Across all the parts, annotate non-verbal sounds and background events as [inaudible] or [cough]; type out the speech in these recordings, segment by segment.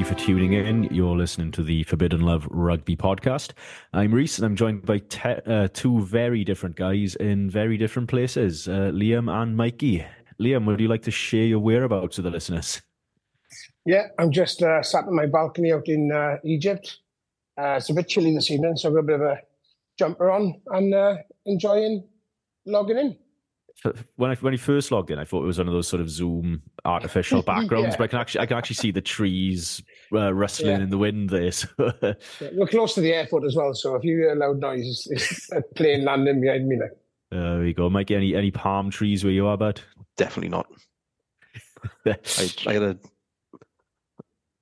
you for tuning in. You're listening to the Forbidden Love Rugby podcast. I'm Rhys, and I'm joined by te- uh, two very different guys in very different places uh, Liam and Mikey. Liam, would you like to share your whereabouts with the listeners? Yeah, I'm just uh, sat on my balcony out in uh, Egypt. Uh, it's a bit chilly this evening, so I've got a bit of a jumper on and uh, enjoying logging in when I when he first logged in, I thought it was one of those sort of Zoom artificial [laughs] backgrounds, yeah. but I can actually I can actually see the trees uh, rustling yeah. in the wind there. So. yeah, we're close to the airport as well, so if you hear loud noise, it's [laughs] a plane landing behind me. Like. There we go, Mike. Any any palm trees where you are, bud? Definitely not. [laughs] I, I had a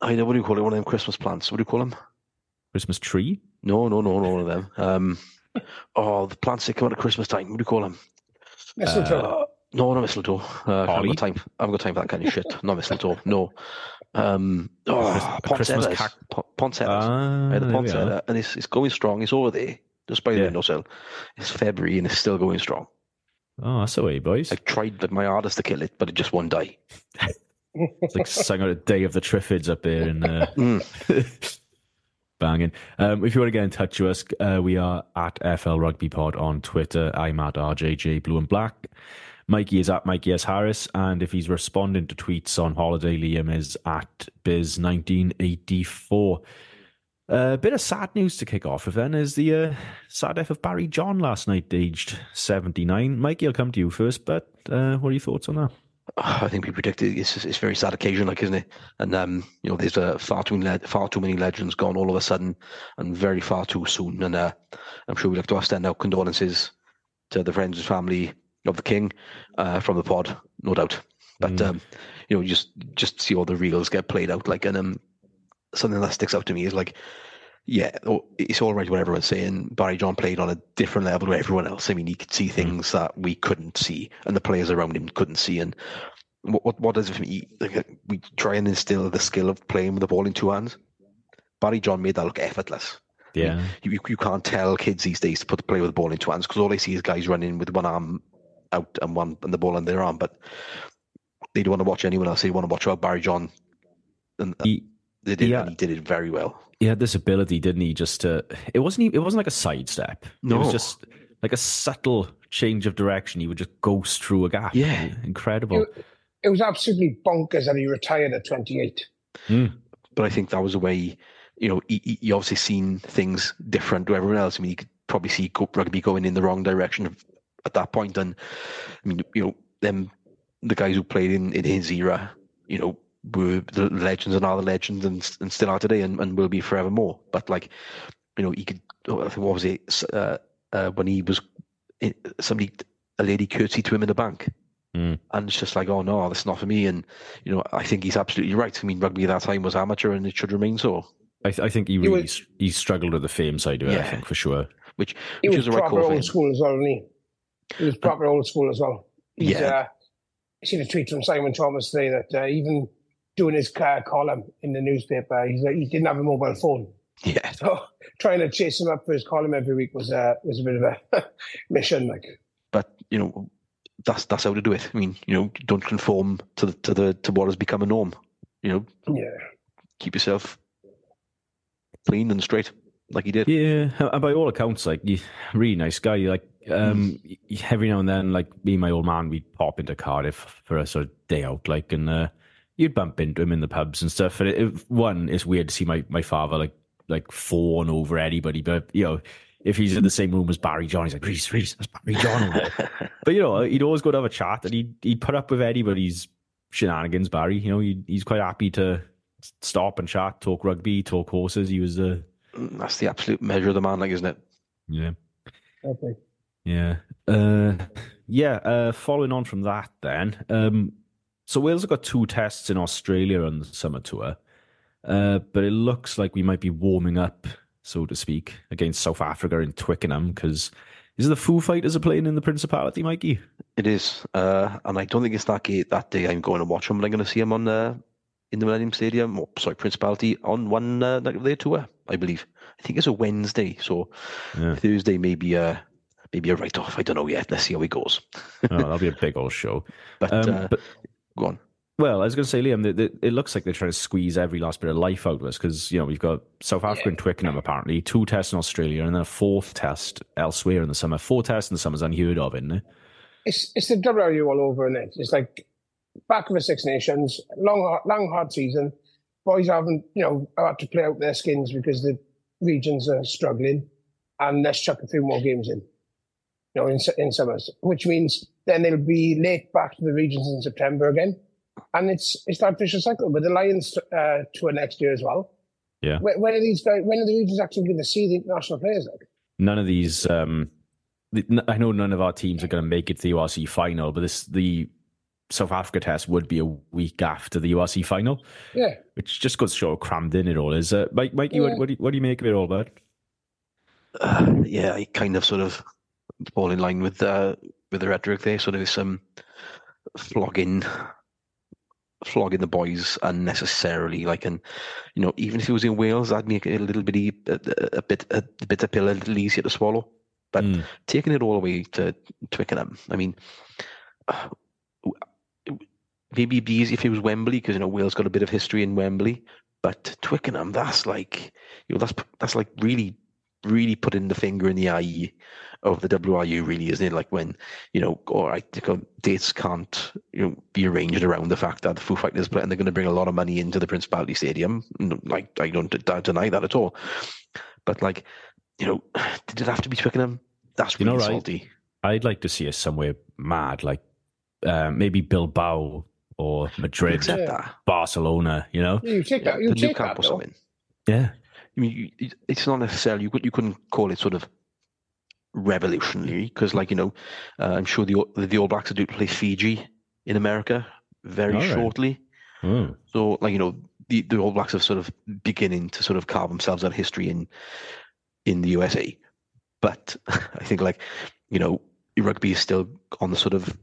I know what do you call it? One of them Christmas plants. What do you call them? Christmas tree? No, no, no, no, one of them. Um, oh, the plants that come out at Christmas time. What do you call them? Mistletoe. Uh, no, not mistletoe. Uh, I haven't got time. I haven't got time for that kind of shit. Not mistletoe. No. Um, oh, Poinsettias. Cac- Poinsettias. Ah, right, the poinsettia, and it's, it's going strong. It's over there, just by the yeah. windowsill. It's February and it's still going strong. Oh, that's the way, boys. I tried my hardest to kill it, but it just won't die. [laughs] it's like sang out a day of the Triffids up there in uh, [laughs] mm. [laughs] banging. Um, if you want to get in touch with us, uh, we are at FL Rugby Pod on Twitter. I'm at RJJ Blue and Black. Mikey is at Mikey S. Harris, and if he's responding to tweets on holiday, Liam is at Biz1984. A uh, bit of sad news to kick off with then is the uh, sad death of Barry John last night, aged 79. Mikey, I'll come to you first, but uh, what are your thoughts on that? I think we predicted it's it's very sad occasion, like isn't it? And um, you know, there's uh, far too many far too many legends gone all of a sudden, and very far too soon. And uh, I'm sure we'd like to extend our condolences to the friends and family of the king uh, from the pod, no doubt. But mm. um, you know, just just see all the reels get played out. Like, and um, something that sticks out to me is like, yeah, it's all right what everyone's saying. Barry John played on a different level to everyone else. I mean, he could see mm. things mm. that we couldn't see, and the players around him couldn't see. And what what, what does it mean? Like, we try and instill the skill of playing with the ball in two hands. Barry John made that look effortless. Yeah, I mean, you, you can't tell kids these days to put the play with the ball in two hands because all they see is guys running with one arm out and one and the ball in their arm, but they don't want to watch anyone else. They want to watch out Barry John, and he, they did. Yeah. he did it very well. He had this ability, didn't he? Just to it wasn't it wasn't like a sidestep. No, it was just like a subtle change of direction. He would just ghost through a gap. Yeah, incredible. It, it was absolutely bonkers that he retired at 28. Mm. But I think that was the way. You know, he, he obviously seen things different to everyone else. I mean, you could probably see rugby going in the wrong direction at that point. And I mean, you know, them the guys who played in, in his era, you know, were the legends and are the legends and, and still are today and, and will be forevermore. But like, you know, he could. I think what was it uh, uh, when he was somebody a lady curtsied to him in the bank. Mm. And it's just like, oh no, that's not for me. And you know, I think he's absolutely right. I mean, rugby at that time was amateur, and it should remain so. I, th- I think he really he, was, he struggled with the fame side of it. Yeah. I think for sure. Which, which was, was the right call for school as well, wasn't he? He was proper old school as well. He's, yeah. Uh, I seen a tweet from Simon Thomas today that uh, even doing his uh, column in the newspaper, he's, uh, he didn't have a mobile phone. Yeah. [laughs] So trying to chase him up for his column every week was uh, was a bit of a [laughs] mission, like. But you know, that's that's how to do it. I mean, you know, don't conform to the to the to what has become a norm. You know. Yeah. Keep yourself clean and straight, like he did. Yeah, and by all accounts, like, really nice guy. Like, um, mm. every now and then, like me and my old man, we'd pop into Cardiff for a sort of day out, like, and uh, you'd bump into him in the pubs and stuff. And it, one, it's weird to see my, my father like like fawn over anybody, but you know, if he's in the same room as Barry John, he's like, Rhys, Rhys, that's Barry John. [laughs] but you know, he'd always go to have a chat, and he'd he'd put up with anybody's shenanigans. Barry, you know, he, he's quite happy to stop and chat, talk rugby, talk horses. He was uh, that's the absolute measure of the man, like, isn't it? Yeah. Okay. Yeah. Uh, yeah. Uh, following on from that, then, um, so Wales have got two tests in Australia on the summer tour, uh, but it looks like we might be warming up, so to speak, against South Africa in Twickenham because is it the Foo Fighters are playing in the Principality, Mikey? It is, uh, and I don't think it's that gate that day. I'm going to watch them, but I'm going to see them on uh, in the Millennium Stadium, or sorry, Principality on one uh, night of their tour, I believe. I think it's a Wednesday, so yeah. Thursday maybe uh, maybe a write off. I don't know yet. Let's see how it goes. oh, that'll be a [laughs] big old show. But, um, uh, but go on. Well, I was going to say, Liam, the, the, it looks like they're trying to squeeze every last bit of life out of us because you know we've got South Africa and Twickenham apparently, two tests in Australia, and then a fourth test elsewhere in the summer. Four tests in the summer is unheard of, isn't it? It's it's the WRU all over, isn't it? It's like back of the Six Nations, long long hard season. Boys haven't you know had to play out their skins because the regions are struggling, and let's chuck a few more games in. You know, in in summers, which means then they'll be late back to the regions in September again and it's it's that vicious cycle with the Lions uh, tour next year as well. Yeah. When, when, are these guys? When are the regions actually going to see the international players? Like none of these. Um, I know none of our teams are going to make it to the URC final, but this the South Africa test would be a week after the URC final. Yeah. Which just goes to show how crammed in it all is. Uh, Mike, Mikey, yeah. what, what, do you, what do you make of it all, bud? Uh, yeah, I kind of sort of fall in line with uh, with the rhetoric there. Sort of some flogging flogging the boys unnecessarily. Like, and you know, even if it was in Wales, I'd make it a little bit a, a bit a, a bit of pill a little easier to swallow. But mm. taking it all the way to Twickenham, I mean, maybe it'd be easy if it was Wembley because you know Wales got a bit of history in Wembley. But Twickenham, that's like you know that's that's like really really putting the finger in the eye of the WRU, really, isn't it? Like when, you know, all right, dates can't you know, be arranged around the fact that the Foo Fighters play and they're going to bring a lot of money into the Principality Stadium. Like, I don't deny that at all. But, like, you know, [sighs] did it have to be Twickenham? That's really you know, salty. Right? I'd like to see us somewhere mad, like uh, maybe Bilbao or Madrid, Barcelona, you know? Yeah, you take that. You take that, Yeah. I mean, it's not necessarily you, you couldn't call it sort of revolutionary because, like you know, uh, I'm sure the the All Blacks are due to play Fiji in America very right. shortly. Mm. So, like you know, the, the All Blacks are sort of beginning to sort of carve themselves out of history in in the USA. But [laughs] I think, like you know, rugby is still on the sort of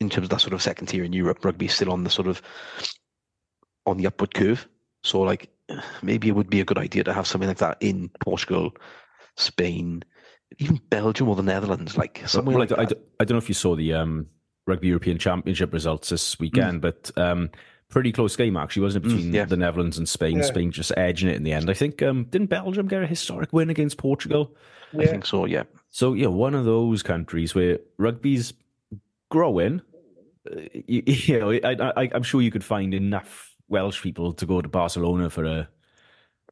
in terms of that sort of second tier in Europe. Rugby is still on the sort of on the upward curve. So, like maybe it would be a good idea to have something like that in Portugal, Spain, even Belgium or the Netherlands, like somewhere well, like, I, I, don't know if you saw the um, Rugby European Championship results this weekend, mm. but um, pretty close game actually, wasn't it, mm, between mm, yeah. the Netherlands and Spain? Yeah. Spain just edging it in the end. I think um, didn't Belgium get a historic win against Portugal? Yeah. I think so. Yeah. So yeah, one of those countries where rugby's growing. Uh, you, [laughs] you, know, I, I, I'm sure you could find enough Welsh people to go to Barcelona for a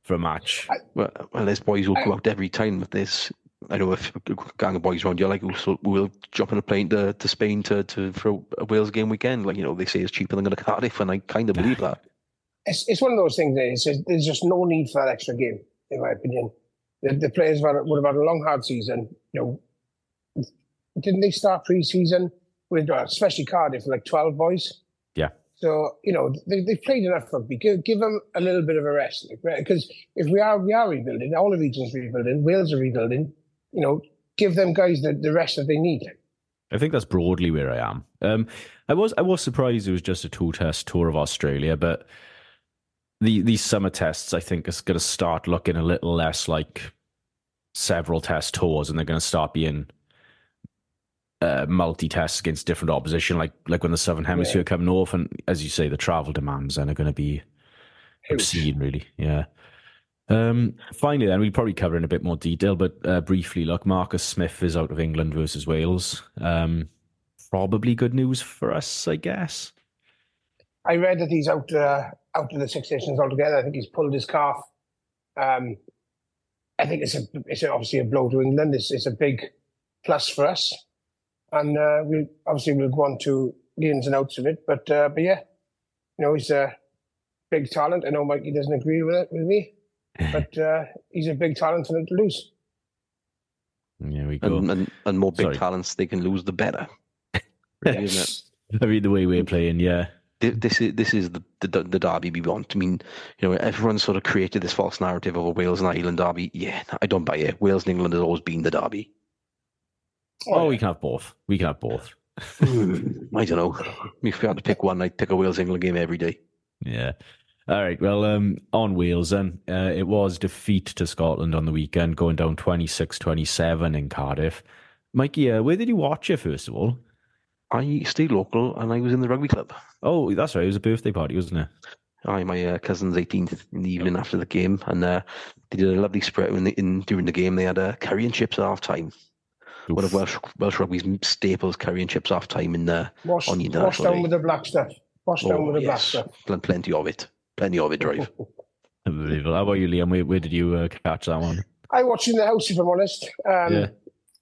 for a match. I, well, well, there's boys who'll go out every time with this. I know if a gang of boys around you like we'll, we'll jump on a plane to, to Spain to, to for a Wales game weekend. Like you know, they say it's cheaper than going to Cardiff, and I kind of believe that. It's it's one of those things. That it's, there's just no need for that extra game, in my opinion. The, the players would have had a long, hard season. You know, didn't they start pre-season with especially Cardiff like twelve boys? Yeah. So you know they they've played enough rugby. Give give them a little bit of a rest, because if we are we are rebuilding, all the regions rebuilding, Wales are rebuilding. You know, give them guys the, the rest that they need. I think that's broadly where I am. Um, I was I was surprised it was just a two test tour of Australia, but the these summer tests I think is going to start looking a little less like several test tours, and they're going to start being uh, multi tests against different opposition, like like when the Southern Hemisphere yeah. come north, and as you say, the travel demands then are going to be obscene, really. Yeah. Um, finally, then we'll probably cover in a bit more detail, but uh, briefly, look, Marcus Smith is out of England versus Wales. Um, probably good news for us, I guess. I read that he's out uh, out of the Six Nations altogether. I think he's pulled his calf. Um, I think it's a it's obviously a blow to England. It's it's a big plus for us and uh, we obviously we'll go on to the ins and outs of it. But uh, but yeah, you know he's a big talent. I know Mikey doesn't agree with it with me, [laughs] but uh, he's a big talent for them to lose. Yeah, we go. And, and, and more big Sorry. talents they can lose, the better. [laughs] Really, isn't it? I mean, the way we're playing, yeah. This is this is the, the, the derby we want. I mean, you know, everyone's sort of created this false narrative of a Wales and Ireland derby. Yeah, I don't buy it. Wales and England has always been the derby. Oh, we can have both. We can have both. I don't know. [laughs] If we had to pick one, I'd pick a Wales England game every day. Yeah. All right. Well, um, on Wales, then, uh, it was defeat to Scotland on the weekend, going down 26 27 in Cardiff. Mikey, uh, where did you watch it, first of all? I stayed local and I was in the rugby club. Oh, that's right. It was a birthday party, wasn't it? Aye, my uh, cousin's 18th in the evening after the game, and uh, they did a lovely spread in, the, in during the game. They had uh, curry and chips at half time. One of Welsh Welsh rugby's staples, carrying chips off time in uh, Wash, on the wash down day. with the black stuff. Wash down Oh, with the black stuff. Pl- Plenty of it. Plenty of it, drive. [laughs] Unbelievable. How about you, Liam? Where, where did you uh, catch that one? I watched in the house, if I'm honest. Um, Yeah.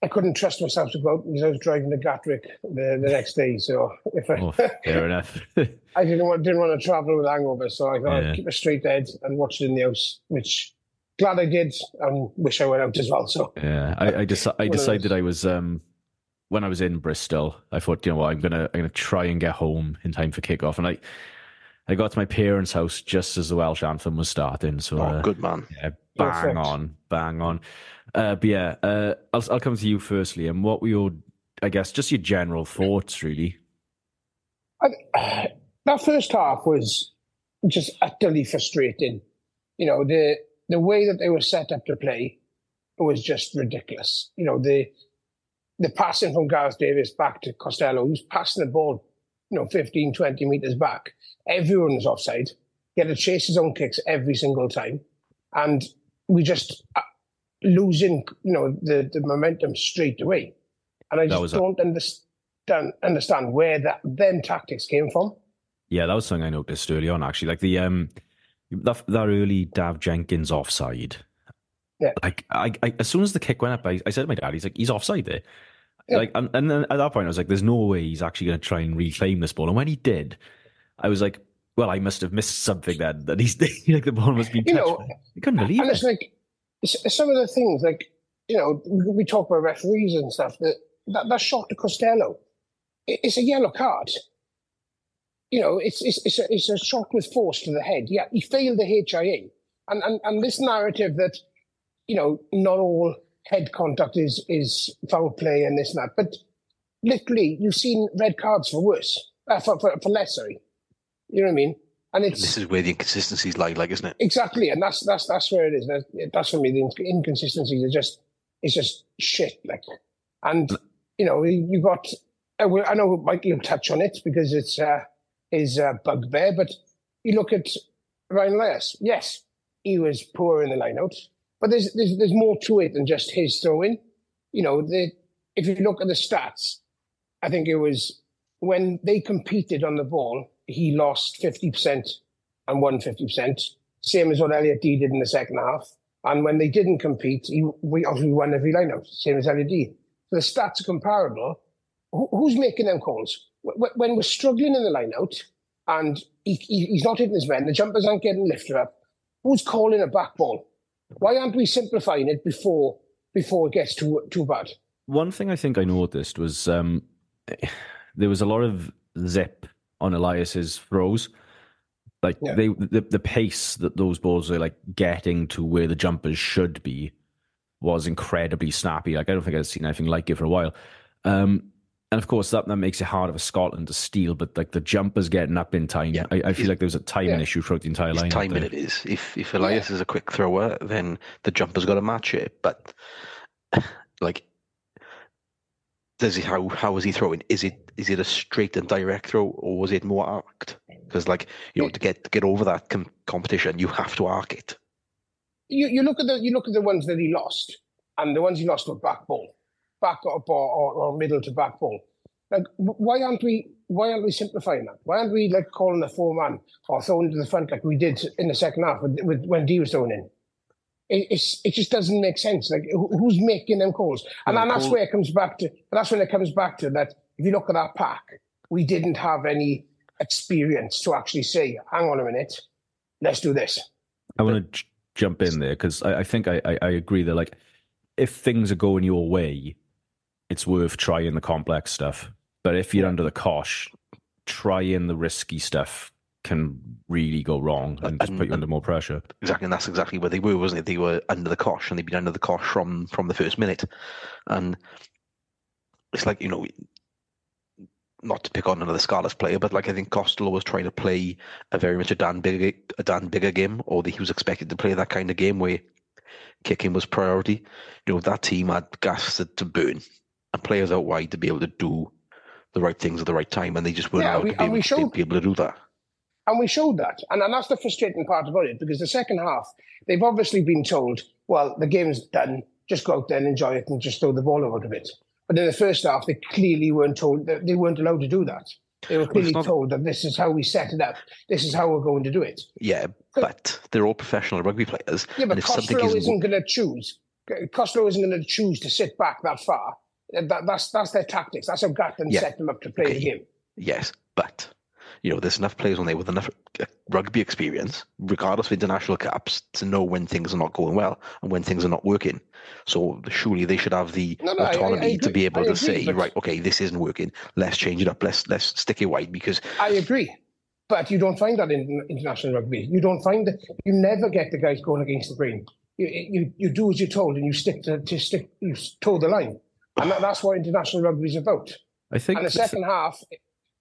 I couldn't trust myself to go out because I was driving to Gatwick the, the next day. So if I, Oh, [laughs] fair enough. I didn't want didn't want to travel with hangover, so I thought Yeah. I'd keep a straight head and watch it in the house, which glad I did and wish I went out as well. So Yeah, I, I, deci- I decided. I was um when I was in Bristol. I thought, you know what, I'm gonna I'm gonna try and get home in time for kickoff, and I I got to my parents' house just as the Welsh anthem was starting. So Oh, uh, good man. yeah, bang Perfect. on, bang on. Uh, but yeah, uh, I'll I'll come to you firstly, and what were your, I guess, just your general thoughts, really? I, that first half was just utterly frustrating. You know the the way that they were set up to play was just ridiculous. You know the the passing from Gareth Davies back to Costelow, who's passing the ball, you know, 15, 20 meters back. Everyone was offside. He had to chase his own kicks every single time. And we just uh, losing, you know, the, the momentum straight away. And I just don't understand understand where that them tactics came from. Yeah, that was something I noticed early on. Actually, like the um that that early Daf Jenkins offside. Yeah. Like I, I as soon as the kick went up, I, I said to my dad, he's like, he's offside there. Yeah. Like and, and then at that point I was like, there's no way he's actually gonna try and reclaim this ball. And when he did, I was like, well, I must have missed something then. That he's [laughs] like the ball must be You touched. know, I couldn't believe and it. it's like it's, some of the things like you know we, we talk about referees and stuff that that, that shot to Costelow it's a yellow card you know it's it's it's a, it's a shot with force to the head yeah he failed the HIA and and, and this narrative that you know not all head contact is is foul play and this and that but literally you've seen red cards for worse uh, for, for for less sorry you know what I mean and And this is where the inconsistencies lie, like, isn't it? Exactly, and that's that's that's where it is. That's for me. The inconsistencies are just it's just shit. Like, and you know, you you got. uh, I know Mike will touch on it because it's uh, his uh, bugbear, but you look at Ryan Elias. Yes, he was poor in the lineout, but there's there's there's more to it than just his throwing. You know, the if you look at the stats, I think it was when they competed on the ball, he lost 50% and won 50%, same as what Elliot Dee did in the second half. And when they didn't compete, he, we obviously won every lineout, same as Elliot Dee. So the stats are comparable. Who, who's making them calls? Wh- wh- When we're struggling in the lineout and he, he, he's not hitting his men, the jumpers aren't getting lifted up, who's calling a back ball? Why aren't we simplifying it before before it gets too too bad? One thing I think I noticed was um, there was a lot of zip on Elias's throws. Like Yeah. they, the the pace that those balls are like getting to where the jumpers should be was incredibly snappy. Like I don't think I've seen anything like it for a while. Um, and of course that, that makes it harder for Scotland to steal. But like the jumpers getting up in time, Yeah. I, I feel like there was a timing Yeah. issue throughout the entire His line. timing it is. If if Elias is a quick thrower, then the jumper's got to match it. But [sighs] like, does he how how is he throwing? Is it is it a straight and direct throw, or was it more arced? Because like you know, to get to get over that com- competition, you have to arc it. you, you look at the you look at the ones that he lost, and the ones he lost were back ball, back up or, or, or middle to back ball. Like, why aren't we why aren't we simplifying that? Why aren't we like calling the four man or throwing to the front like we did in the second half with, with when Dee was thrown in? It, it's it just doesn't make sense. Like who- who's making them calls? And, Yeah, then that's where it comes back to. That's when it comes back to that. If you look at that pack, we didn't have any experience to actually say, "Hang on a minute, let's do this." I want to j- jump in there because I, I think I, I, I agree that like if things are going your way, it's worth trying the complex stuff. But if you're under the cosh, trying the risky stuff can really go wrong and just put you under more pressure. Exactly, and that's exactly where they were, wasn't it? They were under the cosh, and they'd been under the cosh from from the first minute, and it's like you know, not to pick on another Scarlets player, but like I think Costelow was trying to play a very much a Dan Biggar a Dan Biggar game, or that he was expected to play that kind of game where kicking was priority. You know, that team had gas to, to burn, and players out wide to be able to do the right things at the right time, and they just weren't Yeah, allowed we- to be able, to showed- be able to do that. And we showed that. And, and that's the frustrating part about it because the second half, they've obviously been told, well, the game's done, just go out there and enjoy it and just throw the ball about a bit. But in the first half, they clearly weren't told that they weren't allowed to do that. They were clearly not- told that this is how we set it up, this is how we're going to do it. Yeah, but they're all professional rugby players, Yeah, but and if something Costelow isn't, isn't going to choose. Costelow isn't going to choose to sit back that far. That, that's that's their tactics. That's how Gatland Yeah. set them up to play the game. yes, but you know, there's enough players on there with enough uh, rugby experience, regardless of international caps, to know when things are not going well and when things are not working. So surely they should have the No, no, I- I- I autonomy to be able I to agree, say, but- right, okay, this isn't working. Let's change it up. Let's let's stick it wide because I agree. But you don't find that in international rugby. You don't find that. You never get the guys going against the grain. You, you, you do as you're told and you stick to, to stick, you toe the line. And that, that's what international rugby is about. I think And the the th- second half,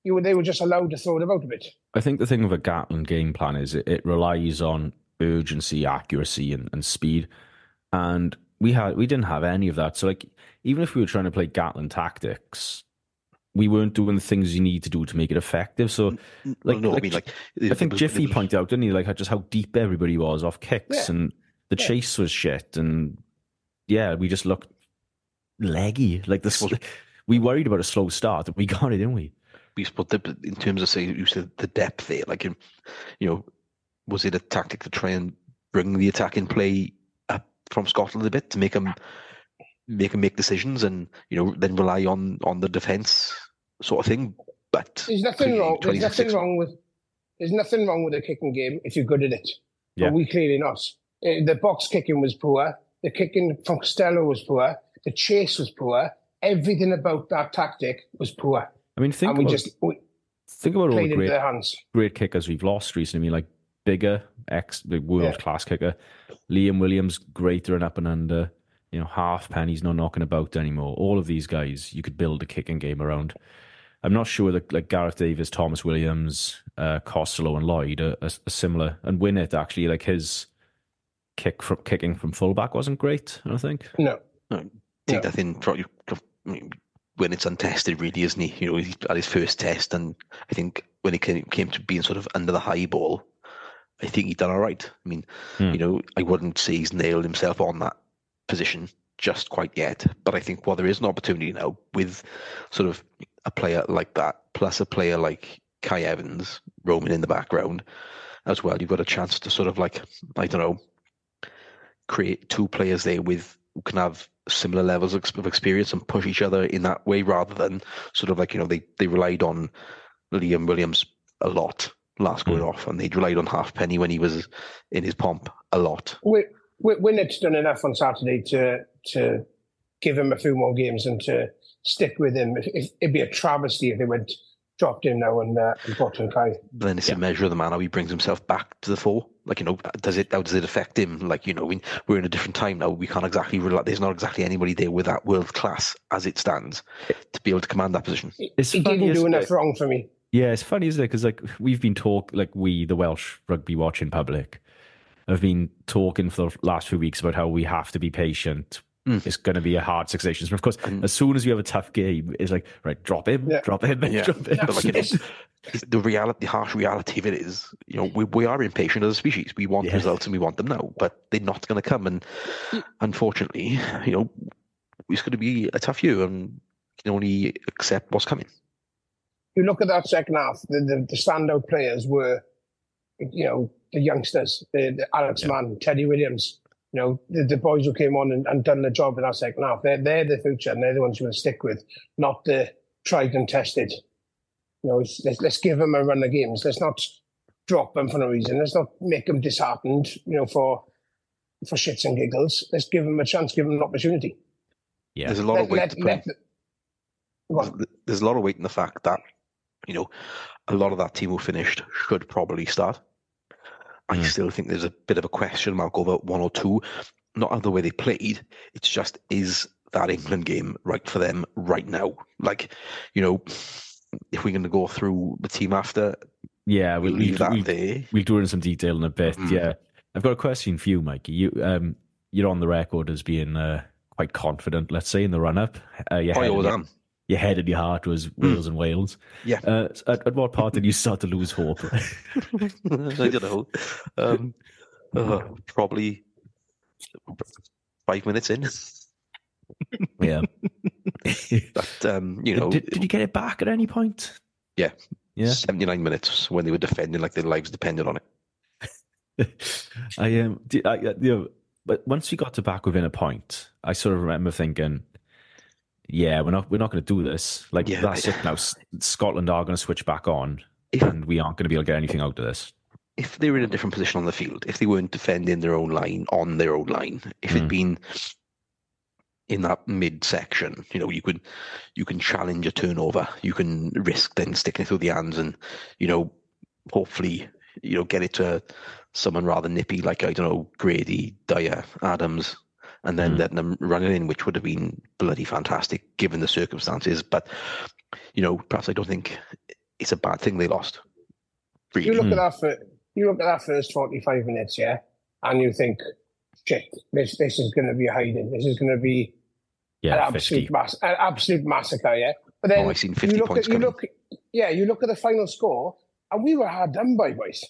you were, they were just allowed to throw it about a bit. I think the thing with a Gatland game plan is it, it relies on urgency, accuracy, and, and speed. And we had we didn't have any of that. So like even if we were trying to play Gatland tactics, we weren't doing the things you need to do to make it effective. So like, no, like I mean, like I think Jiffy pointed out, didn't he, like just how deep everybody was off kicks Yeah. and the Yeah. chase was shit and yeah, we just looked leggy. Like this we worried about a slow start and we got it, didn't we? we spot the, in terms of say you said the depth there, like you know, was it a tactic to try and bring the attack in play up from Scotland a bit to make them make them make decisions and you know then rely on on the defence sort of thing? But There's nothing wrong. There's nothing wrong with. There's nothing wrong with a kicking game if you're good at it. Yeah. But we clearly not. Uh, The box kicking was poor. The kicking from Costelow was poor. The chase was poor. Everything about that tactic was poor, I mean think and we about, just we think about all the great their hands. great kickers we've lost recently. I mean, like Biggar, ex the world class kicker, Liam Williams, greater and up and under. You know, Halfpenny's not knocking about anymore. All of these guys, you could build a kicking game around. I'm not sure that like Gareth Davies, Tomos Williams, uh, Costelow, and Lloyd are, are, are similar. And Winnett actually, like his kick from kicking from fullback wasn't great. I don't think. No, take Yeah. that in for you I mean, Winnett's untested, really, isn't he? You know, he's at his first test, and I think when it came, came to being sort of under the high ball, I think he done all right. I mean, Hmm. you know, I wouldn't say he's nailed himself on that position just quite yet, but I think while there is an opportunity now with sort of a player like that, plus a player like Cai Evans roaming in the background as well, you've got a chance to sort of like, I don't know, create two players there with can have similar levels of of experience and push each other in that way rather than sort of like, you know, they, they relied on Liam Williams a lot last going mm. off and they relied on Halfpenny when he was in his pomp a lot. we, we, Winnett's done enough on Saturday to to give him a few more games and to stick with him. If, if, it'd be a travesty if they went dropped in now and uh, and brought in Cai. But then it's a measure of the man how he brings himself back to the fore. Like you know, does it how does it affect him? Like you know, we, we're in a different time now. We can't exactly rely, there's not exactly anybody there with that world class as it stands to be able to command that position. It's He funny, didn't do enough it? wrong for me. Yeah, it's funny, isn't it? Because like we've been talk, like we, the Welsh rugby watching public, have been talking for the last few weeks about how we have to be patient. Mm. It's going to be a hard six nations. But of course, And- as soon as you have a tough game, it's like right, drop him, Yeah. drop him, Yeah. [laughs] drop him. But like, [laughs] you it's- the reality, the harsh reality of it is, you know, we, we are impatient as a species. We want Yeah. results and we want them now, but they're not going to come. And unfortunately, you know, it's going to be a tough year, and you can only accept what's coming. You look at that second half. The, the, the standout players were, you know, the youngsters, the, the Alex Yeah. Mann, Teddy Williams. You know, the, the boys who came on and, and done the job in that second half. They're they're the future, and they're the ones you're going to stick with, not the tried and tested. You know, it's- let's let's give them a run of games. Let's not drop them for no reason. Let's not make them disheartened. You know, for for shits and giggles. Let's give them a chance. Give them an opportunity. yeah, There's a lot of Let, weight. let, to let the- Go on. there's- there's a lot of weight in the fact that you know a lot of that team who finished should probably start. I Mm. still think there's a bit of a question mark over one or two. Not of the way they played. It's just is that England game right for them right now? Like, you know, if we're going to go through the team after, yeah. we'll We'll, leave we'll, that we'll, there. we'll do it in some detail in a bit. Mm. Yeah, I've got a question for you, Mikey. You um, you're on the record as being uh, quite confident. Let's say in the run up. Uh, you're I heading always am. Your head and your heart was Wales and Wales. Yeah. Uh, at, at what part did you start to lose hope? [laughs] [laughs] I don't know. Um, uh, probably five minutes in. yeah. [laughs] But um, you know, did, did you get it back at any point? Yeah. Yeah. 79 minutes when they were defending like their lives depended on it. I um, I, uh, you know, but once we got to back within a point, I sort of remember thinking, yeah, we're not we're not going to do this. Like Yeah, that's it now. Scotland are going to switch back on, If, and we aren't going to be able to get anything out of this. if they were in a different position on the field, if they weren't defending their own line on their own line, if it'd Mm. been in that mid section, you know, you could you can challenge a turnover, you can risk then sticking it through the hands, and you know, hopefully, you know, get it to someone rather nippy like I don't know Grady, Dyer, Adams, and then Mm. letting them run it in, which would have been bloody fantastic given the circumstances. But you know, perhaps I don't think it's a bad thing they lost. You look Hmm. at that for you look at that first forty five minutes, yeah, and you think, shit, this this is going to be a hiding. This is going to be an Yeah, absolute mass, an absolute massacre, yeah. But then Oh, I seen you look points at you coming. look, yeah, you look at the final score, and we were hard done by boys.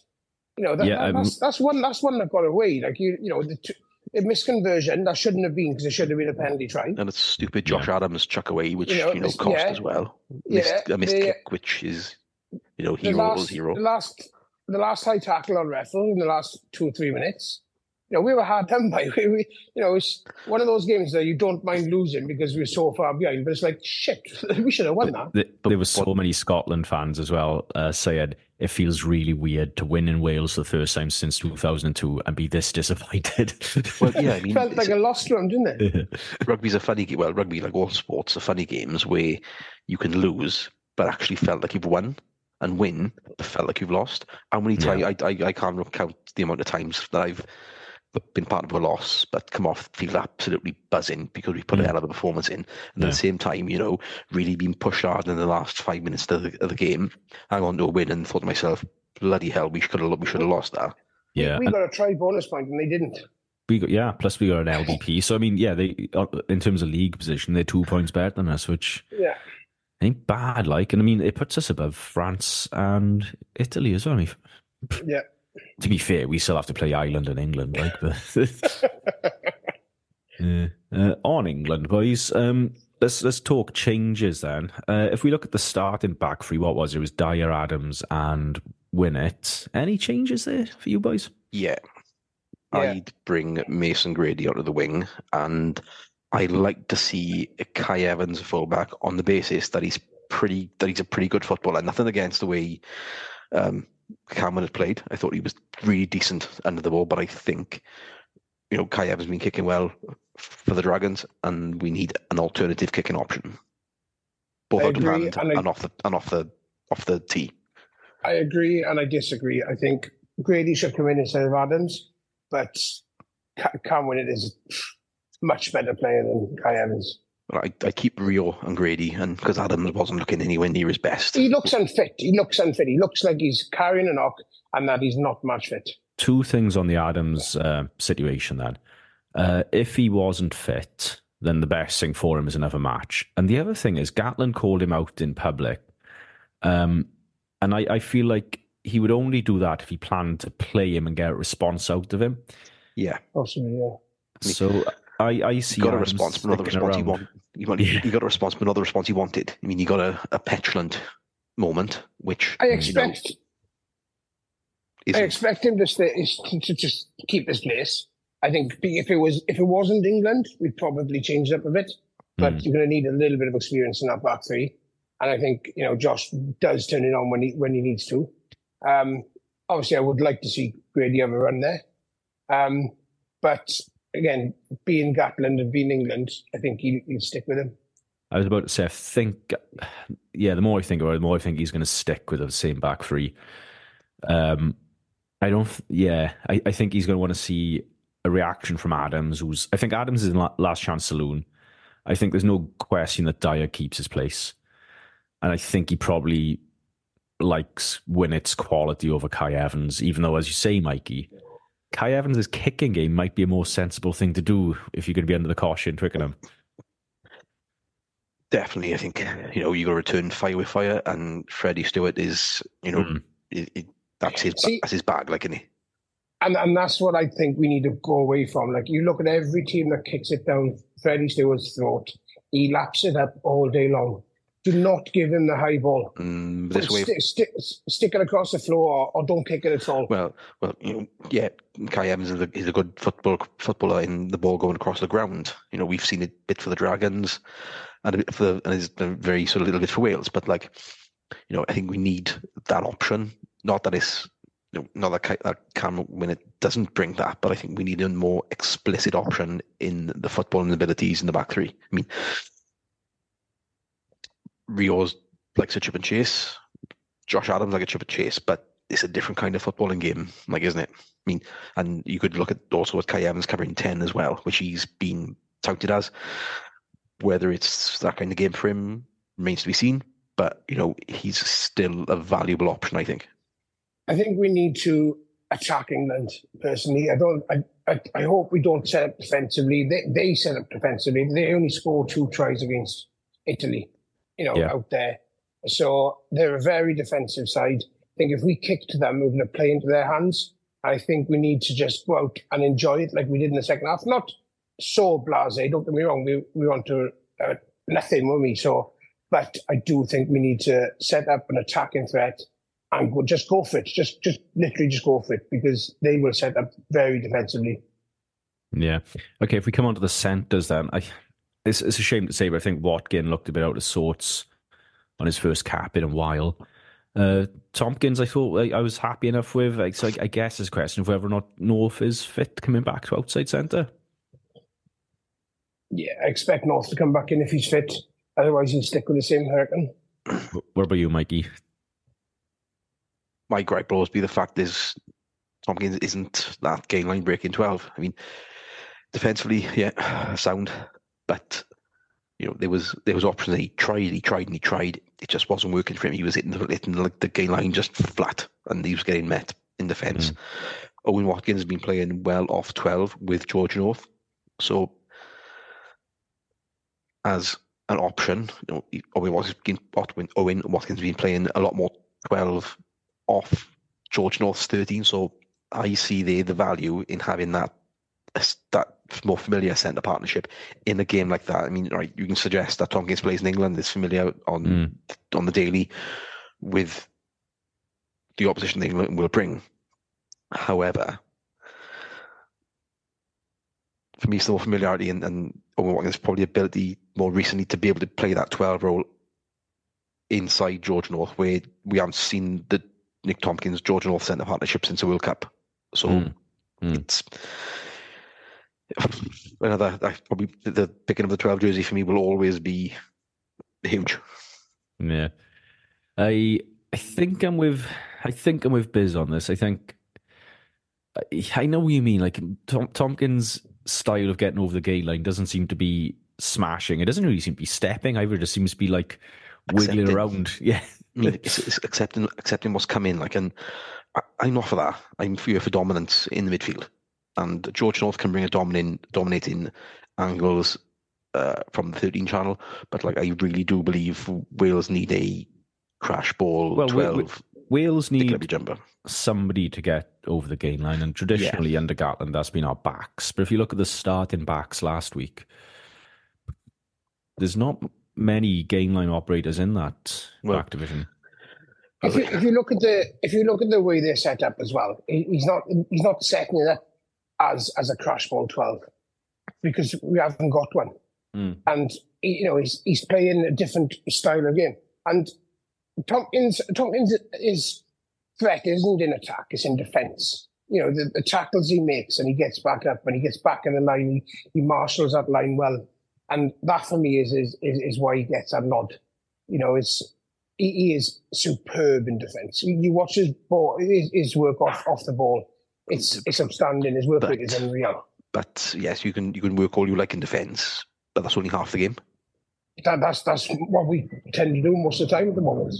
You know, that, Yeah, that- um, that's that's one that's one that got away. Like you, you know, the, t- the misconversion that shouldn't have been because it should have been a penalty try. And it's stupid Josh Adams chuck away, which You you know, know, cost yeah. as well. Missed, Yeah, a missed the- kick, which is you know the hero last, was hero. The last, the last high tackle on Reffell in the last two or three minutes. You know, we were hard [laughs] done by. We, we, you know, it's one of those games that you don't mind losing because we're so far behind. But it's like shit, [laughs] we should have won that. Th- There were so many Scotland fans as well uh, saying it feels really weird to win in Wales the first time since 2002 and be this disappointed. [laughs] Well, yeah, I mean, Felt like it's- a lost round, didn't it? rugby's a funny game. Well, rugby, like all sports, are funny games where you can lose, but actually felt like you've won, and win, but felt like you've lost. How many times I, I I can't recount the amount of times that I've been part of a loss, but come off feel absolutely buzzing because we put a Mm. hell of a performance in, and Yeah. at the same time, you know, really being pushed hard in the last five minutes of the, of the game, hang on to a win, and thought to myself, bloody hell, we should have we should have lost that. yeah, we and got a try bonus point and they didn't. we got yeah. Plus we got an LBP, so I mean, yeah, they uh, in terms of league position, they're two points better than us, which Yeah, ain't bad. Like, and I mean, it puts us above France and Italy as well. I mean, yeah. To be fair, we still have to play Ireland and England, like, but [laughs] Yeah. Uh, on England, boys. Um, let's let's talk changes then. Uh, if we look at the starting back three, what was it? It was Dyer, Adams, and Winnett. Any changes there for you boys? Yeah. Yeah. I'd bring Mason Grady onto the wing, and I'd like to see Cai Evans fullback on the basis that he's pretty that he's a pretty good footballer. Nothing against the way um, Cameron had played. I thought he was really decent under the ball, but I think you know Cai Evans been kicking well for the Dragons, and we need an alternative kicking option, both I out of hand and I- and off the and off the off the tee. I agree and I disagree. I think Grady should come in instead of Adams, but Ca- Cam Winnett is a much better player than Cai Evans. But I, I keep Rio and Grady, and because Adams wasn't looking anywhere near his best. He looks unfit. He looks unfit. He looks like he's carrying a knock and that he's not much fit. Two things on the Adams uh, situation then. Uh, if he wasn't fit, then the best thing for him is another match. And the other thing is, Gatland called him out in public. Um, and I, I feel like he would only do that if he planned to play him and get a response out of him. Yeah, Possibly, yeah. So I, I see You got a response, but not the response he around. wanted. He, wanted, Yeah. he got a response, but not the response he wanted. I mean, you got a, a petulant moment, which I you know, expect I expect him to stay to, to just keep his place. I think if it was if it wasn't England, we'd probably change it up a bit. But Mm. you're going to need a little bit of experience in that back three, and I think you know Josh does turn it on when he when he needs to. Um, obviously, I would like to see Grady have a run there, um, but again, being Gatland and being England, I think he, he'll stick with him. I was about to say, I think, yeah, the more I think about it, the more I think he's going to stick with the same back three. Um, I don't, yeah, I, I think he's going to want to see a reaction from Adams, who's, I think Adams is in last chance saloon. I think there's no question that Dyer keeps his place. And I think he probably likes Winnett's quality over Cai Evans, even though, as you say, Mikey, Cai Evans' kicking game might be a more sensible thing to do if you're going to be under the caution, Twickenham. definitely. I think you know you got to return fire with fire, and Freddie Steward is you know Mm. it, it, that's his See- that's his bag, like isn't he? And and that's what I think we need to go away from. Like you look at every team that kicks it down Freddie Steward's throat, he laps it up all day long. Do not give him the high ball. Mm, this way, Stick, stick, stick it across the floor or, or don't kick it at all. well, well, you know, yeah, Cai Evans is a, is a good football footballer in the ball going across the ground. You know, we've seen it a bit for the Dragons, and a bit for the, and it's a very sort of little bit for Wales. But like, you know, I think we need that option. Not that it's you know, not that Cai- that Cameron Winnett doesn't bring that, but I think we need a more explicit option in the footballing abilities in the back three. I mean, Rio's likes a chip and chase. Josh Adams like a chip and chase, but it's a different kind of footballing game, like isn't it? I mean, and you could look at also at Cai Evans covering ten as well, which he's been touted as. Whether it's that kind of game for him remains to be seen, but you know he's still a valuable option, I think. I think we need to attack England personally. I don't. I, I, I hope we don't set up defensively. They they set up defensively. They only scored two tries against Italy, you know, Yeah. out there. So they're a very defensive side. I think if we kick to them, we're going to play into their hands. I think we need to just go out and enjoy it like we did in the second half. Not so blasé. Don't get me wrong. We we want to uh, nothing, we? So, but I do think we need to set up an attacking threat and go, just go for it. Just, just literally just go for it because they will set up very defensively. Yeah. Okay, if we come on to the centres then, I it's, it's a shame to say, but I think Watkin looked a bit out of sorts on his first cap in a while. Uh, Tompkins, I thought I, I was happy enough with. Like, so I, I guess it's a question of whether or not North is fit coming back to outside centre. Yeah, I expect North to come back in if he's fit. Otherwise, he'll stick with the same hurricane. Wh- What about you, Mikey? My gripe will always be the fact is Tompkins isn't that gain line breaking twelve. I mean, defensively, yeah, [sighs] sound, but you know there was there was options he tried, he tried, and he tried. It just wasn't working for him. He was hitting the hitting like the gain line just flat, and he was getting met in defence. Mm. Owen Watkins has been playing well off twelve with George North, so as an option, you know, Owen Watkins, been- Owen Watkins has been playing a lot more twelve off George North's 13. So I see there the value in having that that more familiar centre partnership in a game like that. I mean, right, you can suggest that Tompkins plays in England is familiar on Mm. on the daily with the opposition England will bring. However, for me, it's the more familiarity and, and Owen Watkins probably ability more recently to be able to play that 12 role inside George North, where we haven't seen the Nick Tompkins George North centre partnership since the World Cup. So Mm. Mm. it's [laughs] another I probably the picking of the 12 jersey for me will always be huge. Yeah. I I think I'm with I think I'm with Biz on this. I think I, I know what you mean. Like Tom, Tompkins' style of getting over the gain line doesn't seem to be smashing. It doesn't really seem to be stepping either. It just seems to be like wiggling Accepting. around. [laughs] Yeah. I mean, it's, it's accepting accepting what's coming. Like, and I, I'm not for that. I'm for for dominance in the midfield, and George North can bring a dominating dominating angles uh, from the 13 channel. But like, I really do believe Wales need a crash ball Well, we- 12 we- Wales need levy jumper. somebody to get over the gain line, and traditionally under Gatland, that's been our backs. But if you look at the starting backs last week, there's not many gain line operators in that Well, back division. If you, if you look at the if you look at the way they're set up as well, he's not he's not setting it up as as a crash ball twelve because we haven't got one, Mm. and he- you know he's he's playing a different style of game. And Tompkins Tompkins is threat isn't in attack; it's in defence. You know the, the tackles he makes, and he gets back up, and he gets back in the line. He, he marshals that line well, and that for me is is is, is why he gets a nod. You know, it's he, is superb in defence. You, watch his ball, his work off off the ball. It's it's outstanding. His work rate is But- unreal. But yes, you can you can work all you like in defence, but that's only half the game. That, that's that's what we tend to do most of the time at the moment.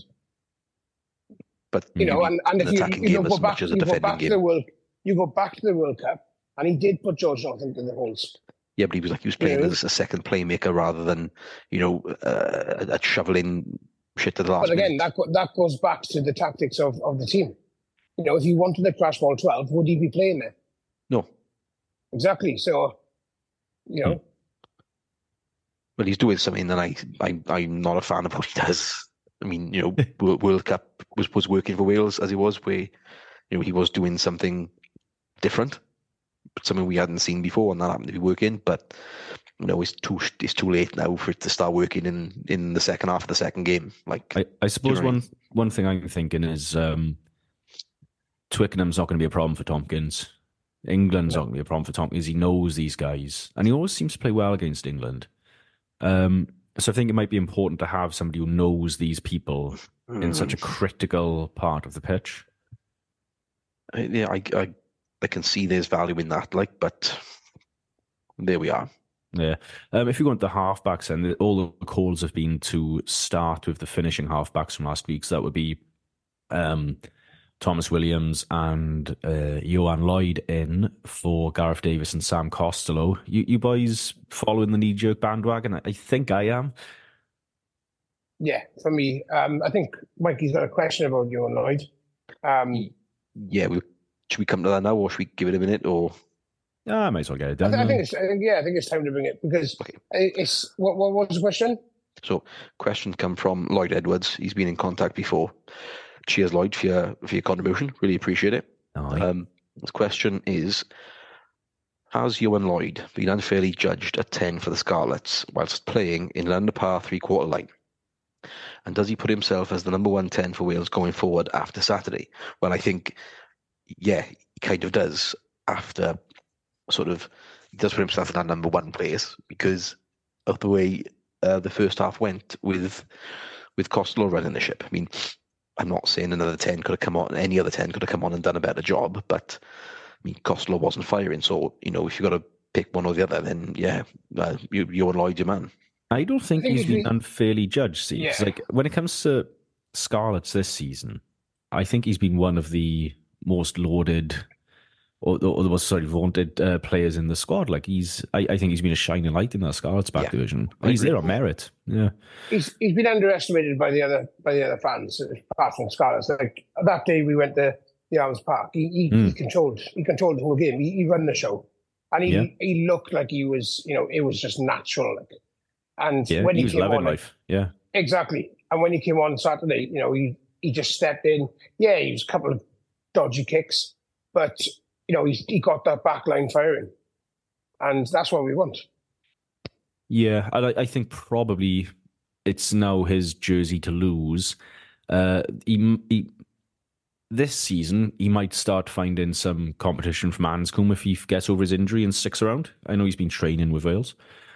But You know, and, and if an you, you go back, much as a you go back to game. the world, you go back to the World Cup, and he did put George North into the holes. Yeah, but he was like he was playing Yeah. as a second playmaker rather than you know uh, a shoveling shit to the last But again, minute. that that goes back to the tactics of, of the team. You know, if he wanted the crash ball 12, would he be playing there? No, Exactly. So, you know, but he's doing something that I, I I'm not a fan of what he does. I mean, you know, [laughs] World Cup was was working for Wales as he was, where you know he was doing something different, something we hadn't seen before, and that happened to be working. But you know, it's too it's too late now for it to start working in in the second half of the second game. Like, I, I suppose know what I one one thing I'm thinking is um, Twickenham's not going to be a problem for Tompkins. England's not going to be a problem for Tompkins. He knows these guys, and he always seems to play well against England. Um, so I think it might be important to have somebody who knows these people in such a Mm. critical part of the pitch. I- yeah, I, I I can see there's value in that. Like, but there we are. Yeah. Um, if you go into the halfbacks, and all the calls have been to start with the finishing halfbacks from last week. So that would be um, Tomos Williams and uh, Ioan Lloyd in for Gareth Davies and Sam Costelow. You, you boys following the knee jerk bandwagon? I, I think I am. yeah, for me, um, I think Mikey's got a question about Ioan Lloyd. Um, Yeah, we should we come to that now, or should we give it a minute? Or Yeah, I might as well get it I, done. th- I think it's, I think, yeah, I think it's time to bring it because Okay. it's, what, what was the question? so questions come from Lloyd Edwards. He's been in contact before. Cheers, Lloyd, for your for your contribution. Really appreciate it. Aye. Um, his question is Has Ioan Lloyd been unfairly judged at 10 for the Scarlets whilst playing in London Par three quarter line? And does he put himself as the number one 10 for Wales going forward after Saturday? Well, I think, yeah, he kind of does after sort of, he does put himself in that number one place because of the way uh, the first half went with with Costelow running the ship. I mean, I'm not saying another 10 could have come on, any other 10 could have come on and done a better job, but I mean, Costelow wasn't firing. So, you know, if you've got to pick one or the other, then yeah, uh, you, you're Lloyd, your man. I don't think think he's if been unfairly judged. See, 'cause, Yeah. like when it comes to Scarlets this season, I think he's been one of the most lauded or, or the most sorry vaunted uh, players in the squad. Like he's, I, I think he's been a shining light in that Scarlets back Yeah, division. I He's agree. there on merit. Yeah, He's, he's been underestimated by the other by the other fans, apart from Scarlets. Like that day we went to the Arms Park, he, he, he Mm. controlled he controlled the whole game. He, he ran the show, and he Yeah. he looked like he was you know it was just natural. Like, and yeah, when he was came loving on, like, life. Yeah, exactly, and when he came on Saturday, you know he he just stepped in. Yeah, he was a couple of dodgy kicks, but you know he he got that back line firing, and that's what we want. yeah. I, I think probably it's now his jersey to lose. Uh, he, he this season he might start finding some competition from Anscombe if he gets over his injury and sticks around. I know he's been training with Wales.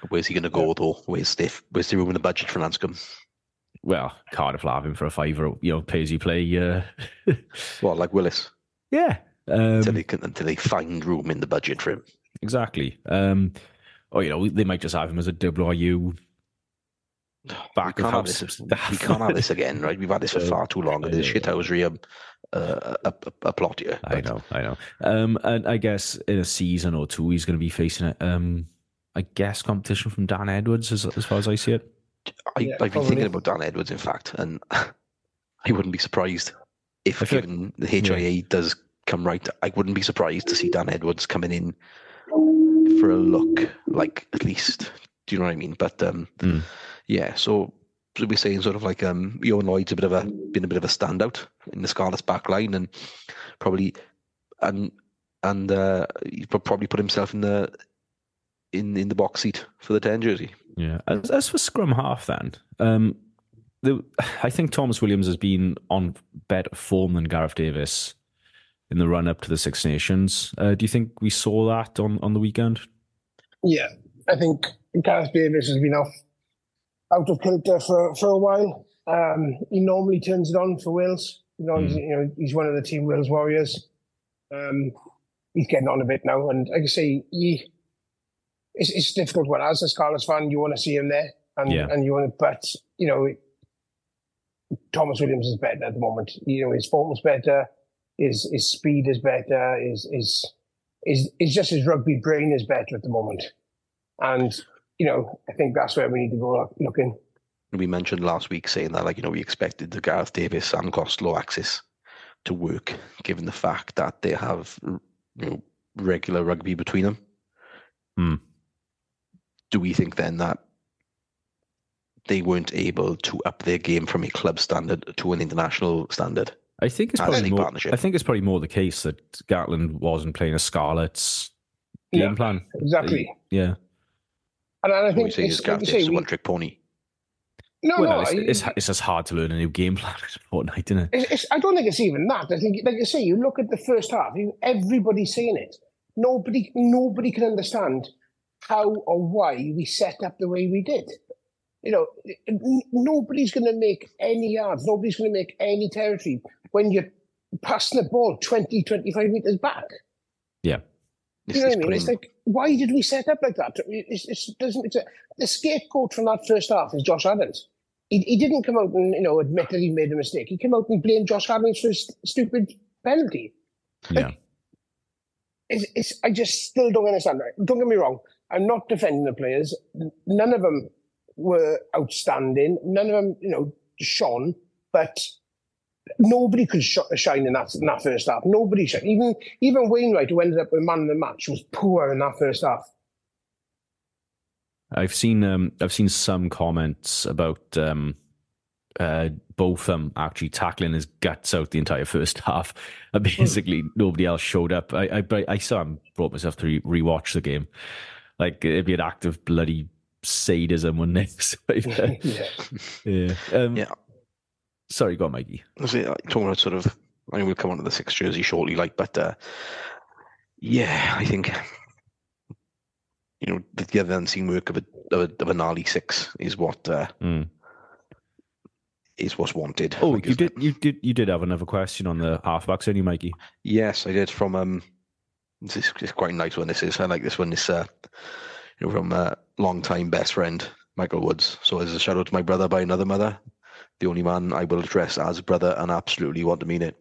Where's he going to go, though? Where's the, where's the room in the budget for Anscombe? Well, Cardiff will have him for a fiver, you know, pay as you play. Uh, [laughs] Well, like Willis, yeah, until, um, they can, until they find room in the budget for him. exactly. Um, or you know, they might just have him as a WRU [sighs] back we can't, have this, [laughs] we can't have this again, right? We've had this for Uh, far too long. and There's uh, shithousery a, a, a, a plot here. I know, I know. Um, and I guess in a season or two, he's going to be facing it. Um, I guess competition from Dan Edwards, as as far as I see it. I, Yeah, I've been probably. thinking about Dan Edwards, in fact, and [laughs] I wouldn't be surprised if, I feel like- given the HIA does come right, I wouldn't be surprised to see Dan Edwards coming in for a look, like at least. Do you know what I mean? But um, Mm. yeah, so, we're saying sort of like um, Ioan Lloyd's a bit of a been a bit of a standout in the Scarlets back line, and probably and and uh, he's probably put himself in the in in the box seat for the ten jersey. Yeah. As, as for scrum half, then, um, the, I think Tomos Williams has been on better form than Gareth Davies in the run up to the Six Nations. Uh, do you think we saw that on, on the weekend? Yeah, I think Gareth Davies has been off out of kilter for, for a while. Um, he normally turns it on for Wales. You know, he's, Mm. you know, he's one of the Team Wales Warriors. Um, he's getting on a bit now, and like I say, he, it's it's difficult one. As a Scarlets fan, you want to see him there, and Yeah. and you want to, but you know, Tomos Williams is better at the moment. You know, his form is better, his his speed is better, his his is is just his rugby brain is better at the moment. And you know, I think that's where we need to go looking. We mentioned last week saying that, like, you know, we expected the Gareth Davies and Costelow axis to work, given the fact that they have, you know, regular rugby between them. Hmm. Do we think then that they weren't able to up their game from a club standard to an international standard? I think it's probably more. partnership. I think it's probably more the case that Gatland wasn't playing a Scarlet's game Yeah. plan. Exactly. Yeah. And, and I What we think say it's, is like Gareth you Davies say, a we, one trick pony. no, well, no, it's, I- it's it's just hard to learn a new game plan [laughs] in Fortnite, fortnight, isn't it? It's, it's, I don't think it's even that. I think, like you say, you look at the first half. You, everybody's saying it. Nobody, nobody can understand how or why we set up the way we did. You know, n- nobody's going to make any yards. Nobody's going to make any territory when you're passing the ball 20, 25 meters back. It's, You know it's what I mean? It's like, why did we set up like that? It's, it's, doesn't, it's a, the scapegoat from that first half is Josh Adams. He, he didn't come out and you know admit that he made a mistake. He came out and blamed Josh Adams for his stupid penalty. Yeah. It's, it's, I just still don't understand. Right? Don't get me wrong. I'm not defending the players. None of them were outstanding. None of them, you know, shone. But nobody could sh- shine in that in that first half. Nobody shone. Even even Wainwright, who ended up with man of the match, was poor in that first half. I've seen um I've seen some comments about um uh both them actually tackling his guts out the entire first [laughs] half. And basically nobody else showed up. I I I saw him brought myself to re- rewatch the game. Like it'd be an act of bloody sadism, wouldn't it? [laughs] So, yeah. [laughs] yeah. yeah. Um, Yeah. Sorry, go on, Mikey. Was it like, talking about sort of? I mean, we'll come on to the six jersey shortly, like, but uh, yeah, I think you know the, the other unseen work of a of a, of a gnarly six is what uh, Mm. is what's wanted. Oh, you isn't it? did you did you did have another question on the halfbacks, didn't you, Mikey? Yes, I did. From um, this is quite a nice one. This is. I like this one. This uh, you know, from uh, long time best friend Michael Woods. So as a shout out to my brother by another mother, the only man I will address as brother, and absolutely want to mean it.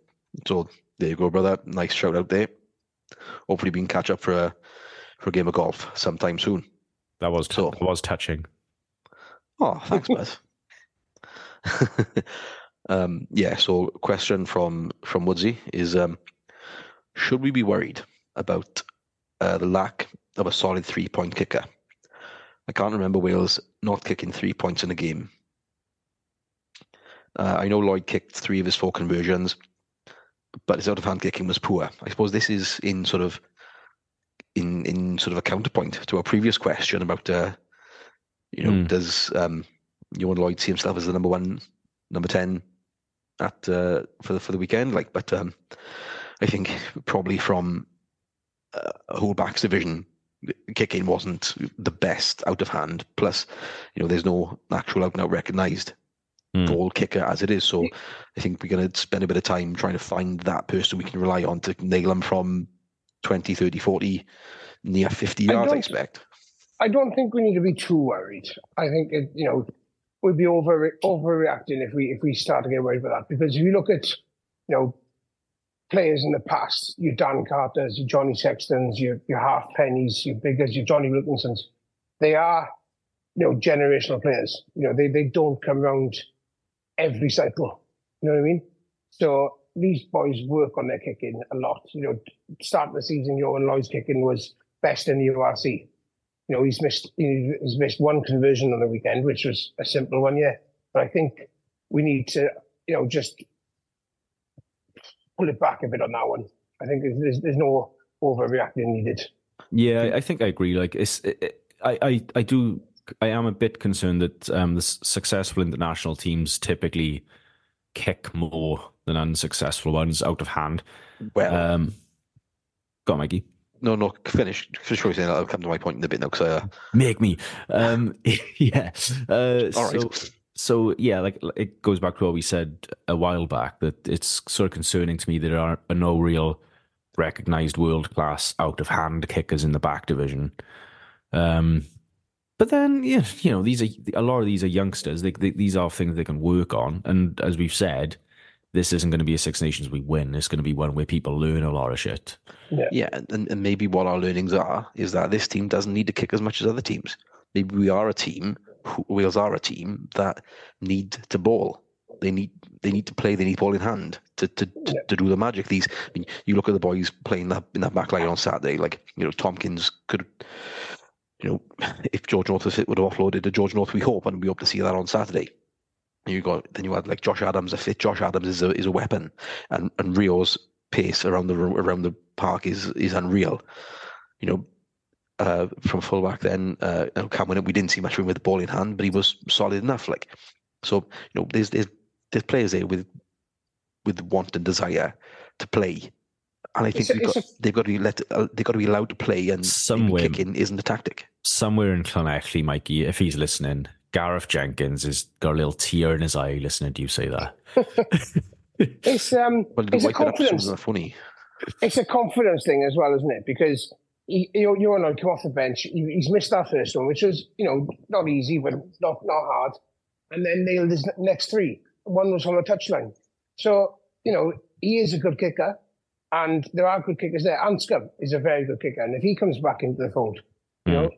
So there you go, brother. Nice shout out there. Hopefully we can catch up for a for a game of golf sometime soon. That was So- that was touching. Oh, thanks, Buzz. [laughs] um, yeah. So, question from from Woodsy is: um, Should we be worried about uh, the lack of a solid three point kicker? I can't remember Wales not kicking three points in a game. Uh, I know Lloyd kicked three of his four conversions, but his out of hand kicking was poor. I suppose this is in sort of in in sort of a counterpoint to our previous question about uh, you know Hmm. does um, Ioan Lloyd see himself as the number one, number ten at uh, for the for the weekend? Like, but um, I think probably from uh, a whole backs division, kicking wasn't the best out of hand. Plus, you know, there's no actual out and out recognised Hmm. goal kicker as it is. So I think we're going to spend a bit of time trying to find that person we can rely on to nail them from 20, 30, 40, near 50 I yards, I don't- expect. I don't think we need to be too worried. I think it, you know we'd be over overreacting if we if we start to get worried about that. Because if you look at you know players in the past, your Dan Carters, your Johnny Sextons, your your half pennies, your Biggars, your Jonny Wilkinsons, they are you know generational players. You know they they don't come around every cycle. You know what I mean? So these boys work on their kicking a lot. You know, start of the season, Ioan Lloyd's kicking was best in the URC you know, he's missed he's missed one conversion on the weekend, which was a simple one, yeah. But I think we need to, you know, just pull it back a bit on that one. I think there's there's no overreacting needed. Yeah, I- think I agree. Like, it's it, it- I, I I do I am a bit concerned that um, the s- successful international teams typically kick more than unsuccessful ones out of hand. Well, Um, go on, Mikey. no, no, finish. Finish what you're saying. I'll come to my point in a bit now because I. Uh, Make me. Um, [laughs] yeah. Uh, all right. so, so yeah, like it goes back to what we said a while back that it's sort of concerning to me that there are, are no real recognized world class out of hand kickers in the back division. Um, but then, yeah, you know, these are a lot of these are youngsters. They, they, these are things they can work on, and as we've said, this isn't going to be a Six Nations we win. It's going to be one where people learn a lot of shit. Yeah, and, and maybe what our learnings are is that this team doesn't need to kick as much as other teams. Maybe we are a team, Wales are a team that need to ball. They need they need to play. They need ball in hand to to, to, Yeah. to do the magic. These, I mean, you look at the boys playing that in that back line on Saturday. Like you know, Tompkins could, you know, [laughs] if George North would have offloaded to George North, we hope, and we hope to see that on Saturday. You got then you had like Josh Adams, a fit Josh Adams is a is a weapon, and and Rio's pace around the around the park is is unreal. You know, uh, from fullback then uh, Cameron, we didn't see much of him with the ball in hand, but he was solid enough. Like so, you know, there's there's there's players there with with want and desire to play, and I think It's a- got, it's they've got to be let uh, they've got to be allowed to play, and Somewhere- kicking isn't a tactic. Somewhere in Llanelli, Mikey, if he's listening, Gareth Jenkins has got a little tear in his eye listening to you say that. [laughs] It's um, Well, it's a White Hart episode confidence. was funny. It's a confidence thing as well, isn't it? Because he, you, you and I come off the bench. He, he's missed that first one, which was you know not easy, but not not hard. And then nailed his next three. One was from a touchline. So you know he is a good kicker, and there are good kickers there. Anscombe is a very good kicker, and if he comes back into the fold, you know, hmm.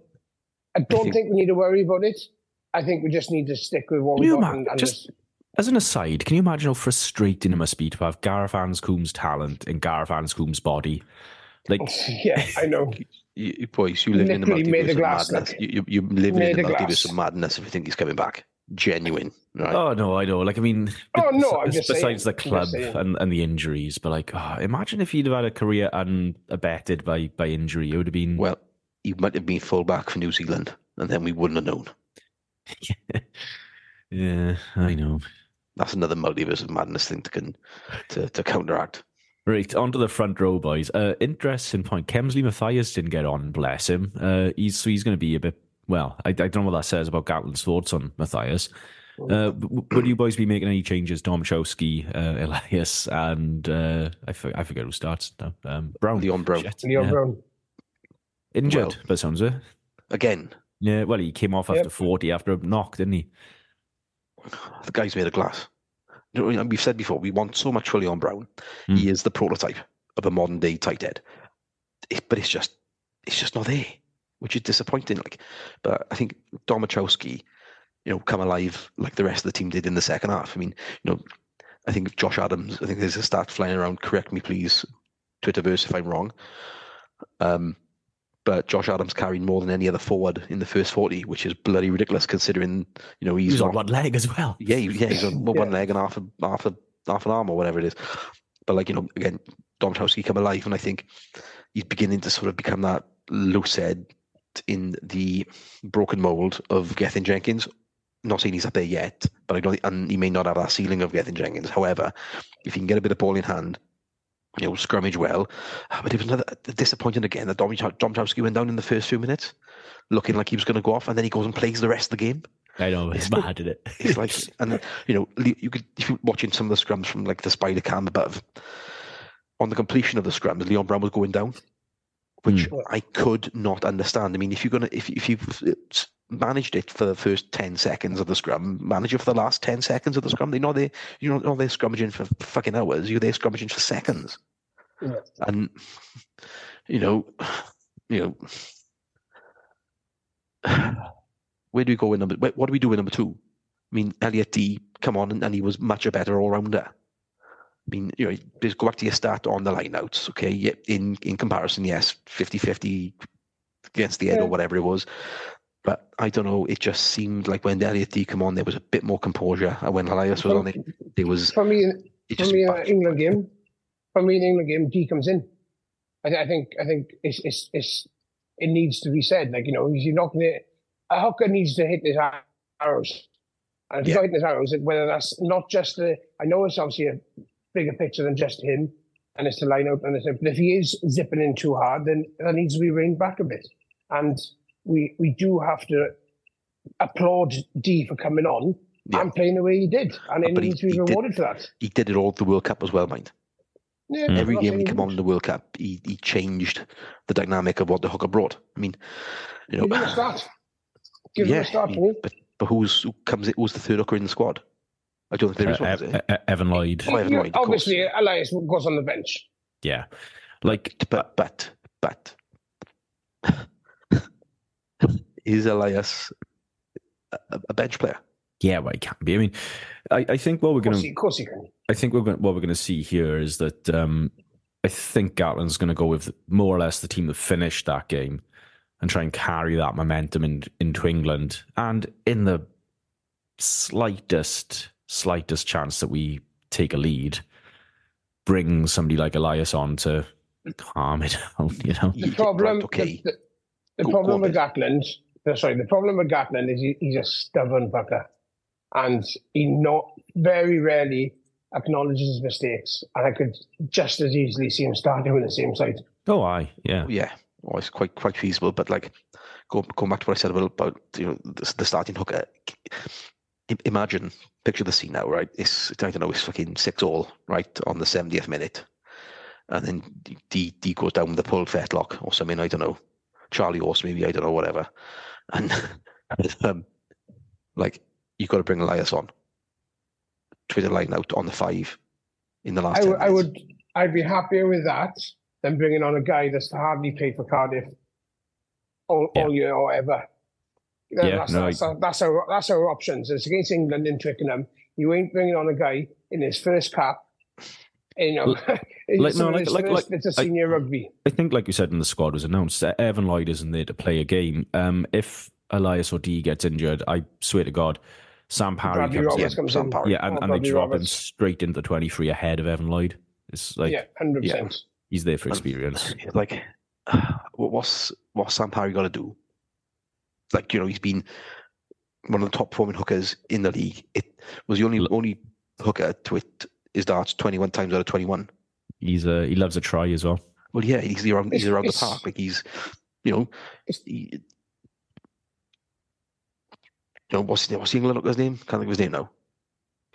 I don't think- think we need to worry about it. I think we just need to stick with what Can we you got ima- and, and just- just As an aside, can you imagine how frustrating it must be to have Gareth Anscombe's talent in Gareth Anscombe's body? Like, [laughs] yeah, I know. [laughs] You, you boys, you live in the Literally multiverse of madness. You, you, you're living Made in the the multiverse of madness if you think he's coming back. Genuine, right? oh no, I know. Like, I mean, Oh, no, I'm just besides saying. the club and, and the injuries, but like, oh, imagine if he'd have had a career unabetted by by injury, it would have been. Well, he might have been fullback for New Zealand, and then we wouldn't have known. [laughs] yeah, I know. That's another multiverse of madness thing to can to, to counteract. Right, onto the front row, boys. Uh, interesting point. Kemsley Mathias didn't get on, bless him. Uh, he's so he's going to be a bit. Well, I, I don't know what that says about Gatland's thoughts on Mathias. Uh, w- would you boys be making any changes? Domachowski, uh, Elias, and uh, I, for, I forget who starts now. Um, Brown. Leon Brown. Shit, Leon yeah. Brown. Injured, Well. by sounds of it. Again, Yeah, well, he came off after Yep. 40 after a knock, didn't he? the guy's made of glass. You know, we've said before, we want so much for Leon Brown. Hmm. He is the prototype of a modern day tight end. It- but it's just, it's just not there, which is disappointing. Like, but I think Domachowski, you know, come alive like the rest of the team did in the second half. I mean, you know, I think Josh Adams. I think there's a stat flying around. Correct me, please, Twitterverse, if I'm wrong. Um, but Josh Adams carried more than any other forward in the first forty, which is bloody ridiculous considering you know He he's was on one leg as well. yeah, he- yeah, he's on [laughs] one leg and half a half a half an arm or whatever it is. But like you know, again, Domachowski come alive, and I think he's beginning to sort of become that loose head in the broken mold of Gethin Jenkins. Not saying he's up there yet, but I don't. think- And he may not have that ceiling of Gethin Jenkins. However, if he can get a bit of ball in hand, you know, scrummage well. Ah, But it was another disappointing again that Dom- Domachowski went down in the first few minutes, looking like he was going to go off, and then he goes and plays the rest of the game. I know, it's mad, isn't it? It's like, [laughs] and you know, you could if you're watching some of the scrums from like the spider cam above. On the completion of the scrums, Leon Brown was going down, which Hmm. I could not understand. I mean, if you're gonna, if if you've managed it for the first ten seconds of the scrum, manage it for the last ten seconds of the scrum. They know they, you know, not they're scrummaging for fucking hours. You're there scrummaging for seconds, Yeah. and you know, you know. Where do we go in number? What do we do in number two? I mean, Elliot Dee, come on, and, and he was much a better all rounder. I mean, you know, just go back to your stat on the lineouts, okay? Yeah, in in comparison, yes, 50-50 against the head Yeah. or whatever it was. But I don't know, it just seemed like when Elliot Dee come on, there was a bit more composure. And when Elias was on it, there was For me, it for me, in an England game, for me, in England game, Dee comes in. I, th- I think, I think it's, it's, it's, it needs to be said. Like you know, you're not going to. A hooker needs to hit his arrows, and if he's not hitting his arrows, whether that's not just the. I know it's obviously a bigger picture than just him, and it's the line out and it's. But if he is zipping in too hard, then that needs to be reined back a bit, and we we do have to applaud Dee for coming on Yeah. and playing the way he did, and he- needs to be he did- rewarded for that. he did it all at the World Cup as well, mind. Yeah, Mm. Every game he came on in the World Cup, he, he changed the dynamic of what the hooker brought. I mean, you know, Give him a start. Give him Yeah, a start I mean, but but who's who comes? Who's the third hooker in the squad? I don't think there is Uh, one. Ev- there? Evan Lloyd. Oh, Evan Lloyd, obviously, Elias goes on the bench. Yeah, like But but but [laughs] is Elias a, a bench player? yeah, well, he can't be. I mean, I, I think what we're gonna he, of course he can. I think we're going what we're going to see here is that um, I think Gatland's going to go with more or less the team that finished that game and try and carry that momentum in, into England. And in the slightest, slightest chance that we take a lead, bring somebody like Elias on to calm it [laughs] down. You know, The problem, right, okay. the, the, the Go- problem go with Gatland, uh, sorry, the problem with Gatland is he, he's a stubborn fucker, and he not very rarely acknowledges his mistakes. And I could just as easily see him start doing the same side. oh, I, yeah, Yeah, well, it's quite quite feasible. But like, go going back to what I said about, about you know the, the starting hooker. I- Imagine, picture the scene now, right? It's I don't know, it's fucking six all right on the seventieth minute, and then Dee Dee goes down with a pulled fetlock or something. I don't know, Charlie Horse maybe I don't know whatever, and [laughs] um, like you've got to bring Elias on, Twitter line out on the five in the last. I 10 would, I'd I'd be happier with that than bringing on a guy that's hardly played for Cardiff all, Yeah. all year or ever. You know, Yeah, that's, no, that's, our, that's our that's our options. It's against England in Twickenham. You ain't bringing on a guy in his first cap. You know, [laughs] in like- no, of like- like- first like- bits I- senior rugby. I think, like you said, when the squad was announced, uh, Evan Lloyd isn't there to play a game. Um, if Elias or Dee gets injured, I swear to God, Sam Parry Bradley comes Roberts in. comes Sam in. Parry. Yeah, and, and they Bradley drop him straight into the 23 ahead of Evan Lloyd. It's like yeah, hundred percent. he's there for And- experience. like [sighs] what's what's Sam Parry got to do? Like you know, he's been one of the top performing hookers in the league. It was the only Look- only hooker to hit his darts twenty one times out of twenty one. He's a he loves a try as well. Well, yeah, he's around he's around the park. Like he's, you know, It's- he, you know what's what's the England hooker's name? Can't think of his name now.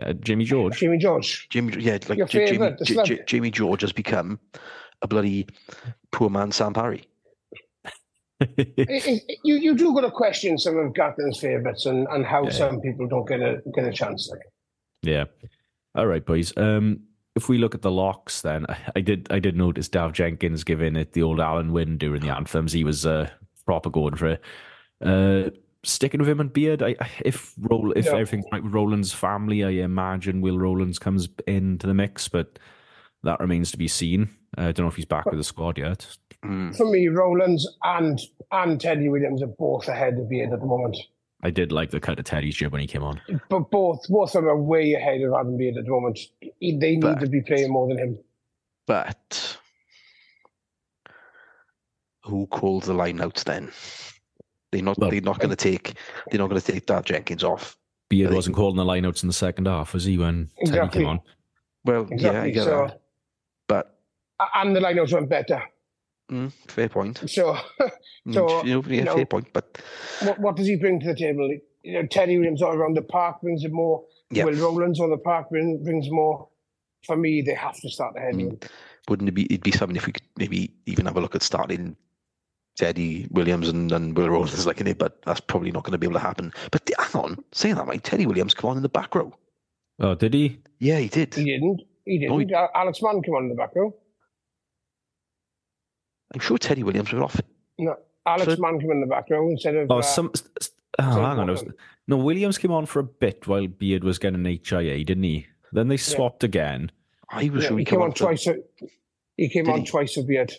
Uh, Jimmy George. Jamie George. Jamie, yeah, like Your J- Jamie, J- J- Jamie George has become a bloody poor man Sam Parry. [laughs] It- it- you you do got to question some of Gatland's favourites and, and how Yeah. some people don't get a get a chance. Like. yeah. All right, boys. Um, if we look at the locks, then I, did I did notice Daf Jenkins giving it the old Alun Wyn during the anthems. He was uh, proper going for it. Uh, sticking with him and Beard. I, if roll if Yeah. everything's right with Rowlands' family, I imagine Will Rowlands comes into the mix, but that remains to be seen. Uh, I don't know if he's back with the squad yet. Mm. For me, Rowlands and and Teddy Williams are both ahead of Beard at the moment. I did like the cut of Teddy's jib when he came on. But both both of them are way ahead of Adam Beard at the moment. They need But- to be playing more than him. But who calls the line outs then? They're not. Well, they're not going to take. They're not going to take Daf Jenkins off. Beard wasn't calling the lineouts in the second half, was he? When Teddy Exactly. came on, Well, yeah, I Exactly. get so, that. But and the lineouts went better. Mm, fair point. So, Mm, So, you know, yeah, you know- fair point. But what, what does he bring to the table? You know, Teddy Williams all around the park brings it more. Yeah. Will Rowlands on the park bring, brings more. For me, they have to start ahead. I mean, wouldn't it be? It'd be something if we could maybe even have a look at starting Teddy Williams and, and Will Rowlands like in it. But that's probably not going to be able to happen. But the- hang on, saying that, right? Teddy Williams come on in the back row. oh, did he? Yeah, he did. he didn't. He didn't. Al- Alex Mann came on in the back row. I'm sure Teddy Williams were off. No, Alex So- Mann came in the back row instead of. Oh, uh, some. Oh, hang on. Was, no, Williams came on for a bit while Beard was getting HIA, didn't he? Then they swapped again. I was yeah, sure he he came on to- twice. uh, He came on he? twice with Beard.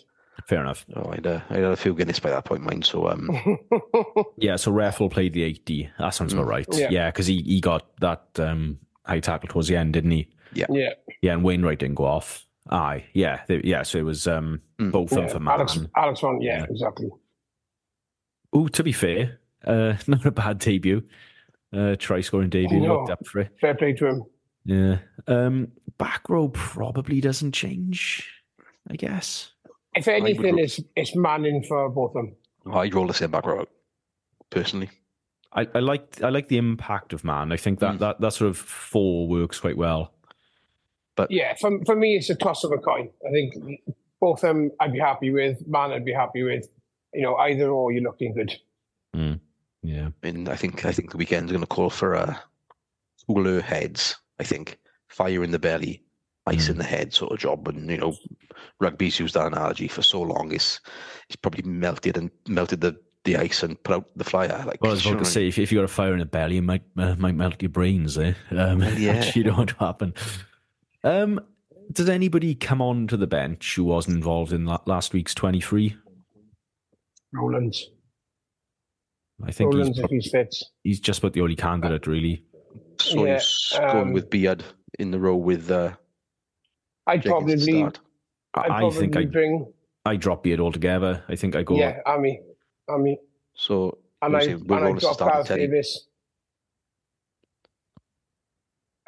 Fair enough. Oh, I'd, uh, I had a few Guinness by that point, mine. So um, [laughs] Yeah, so Reffell played the 8D. That sounds about Mm. right. Yeah. Yeah, because he, he got that um, high tackle towards the end, didn't he? Yeah. yeah, Yeah, and Wainwright didn't go off. Aye, yeah, they, yeah. So it was um, Mm. both of them yeah. for Mann. Alex, Alex Mann. Yeah, Yeah. exactly. Oh, to be fair, uh, [laughs] not a bad debut. Uh, try scoring debut. No. Looked up for it. Fair play to him. Yeah. Um, back row probably doesn't change. I guess. If anything, would- it's it's Manning for both of them. I'd roll the same back row, personally. I, I like I like the impact of man. I think that, Mm. that that sort of four works quite well. Yeah, for for me, it's a toss of a coin. I think both of them I'd be happy with. Mann, I'd be happy with. You know, either or, you're looking good. Yeah. And I think I think the weekend's going to call for uh, cooler heads I think fire in the belly, ice Mm. in the head sort of job. And you know, rugby's used that analogy for so long. It's it's probably melted and melted the, the ice and put out the flyer. Like Well, I was you about to say, if, if you got a fire in the belly, it might uh, might melt your brains, eh? Um, [laughs] yeah. which you don't want to happen. Um, did anybody come on to the bench who wasn't involved in last week's twenty three? Rowlands. I think Rowlands he's, if he's fit. he's just about the only candidate, really. so yeah, he's going um, with Beard in the row with uh, I'd Jenkins to probably, start. I'd I, I probably think I bring, I drop Beard altogether. I think I go. yeah, Army, Army, So and I saying and Will I to drop start Gareth with Teddy. Davies.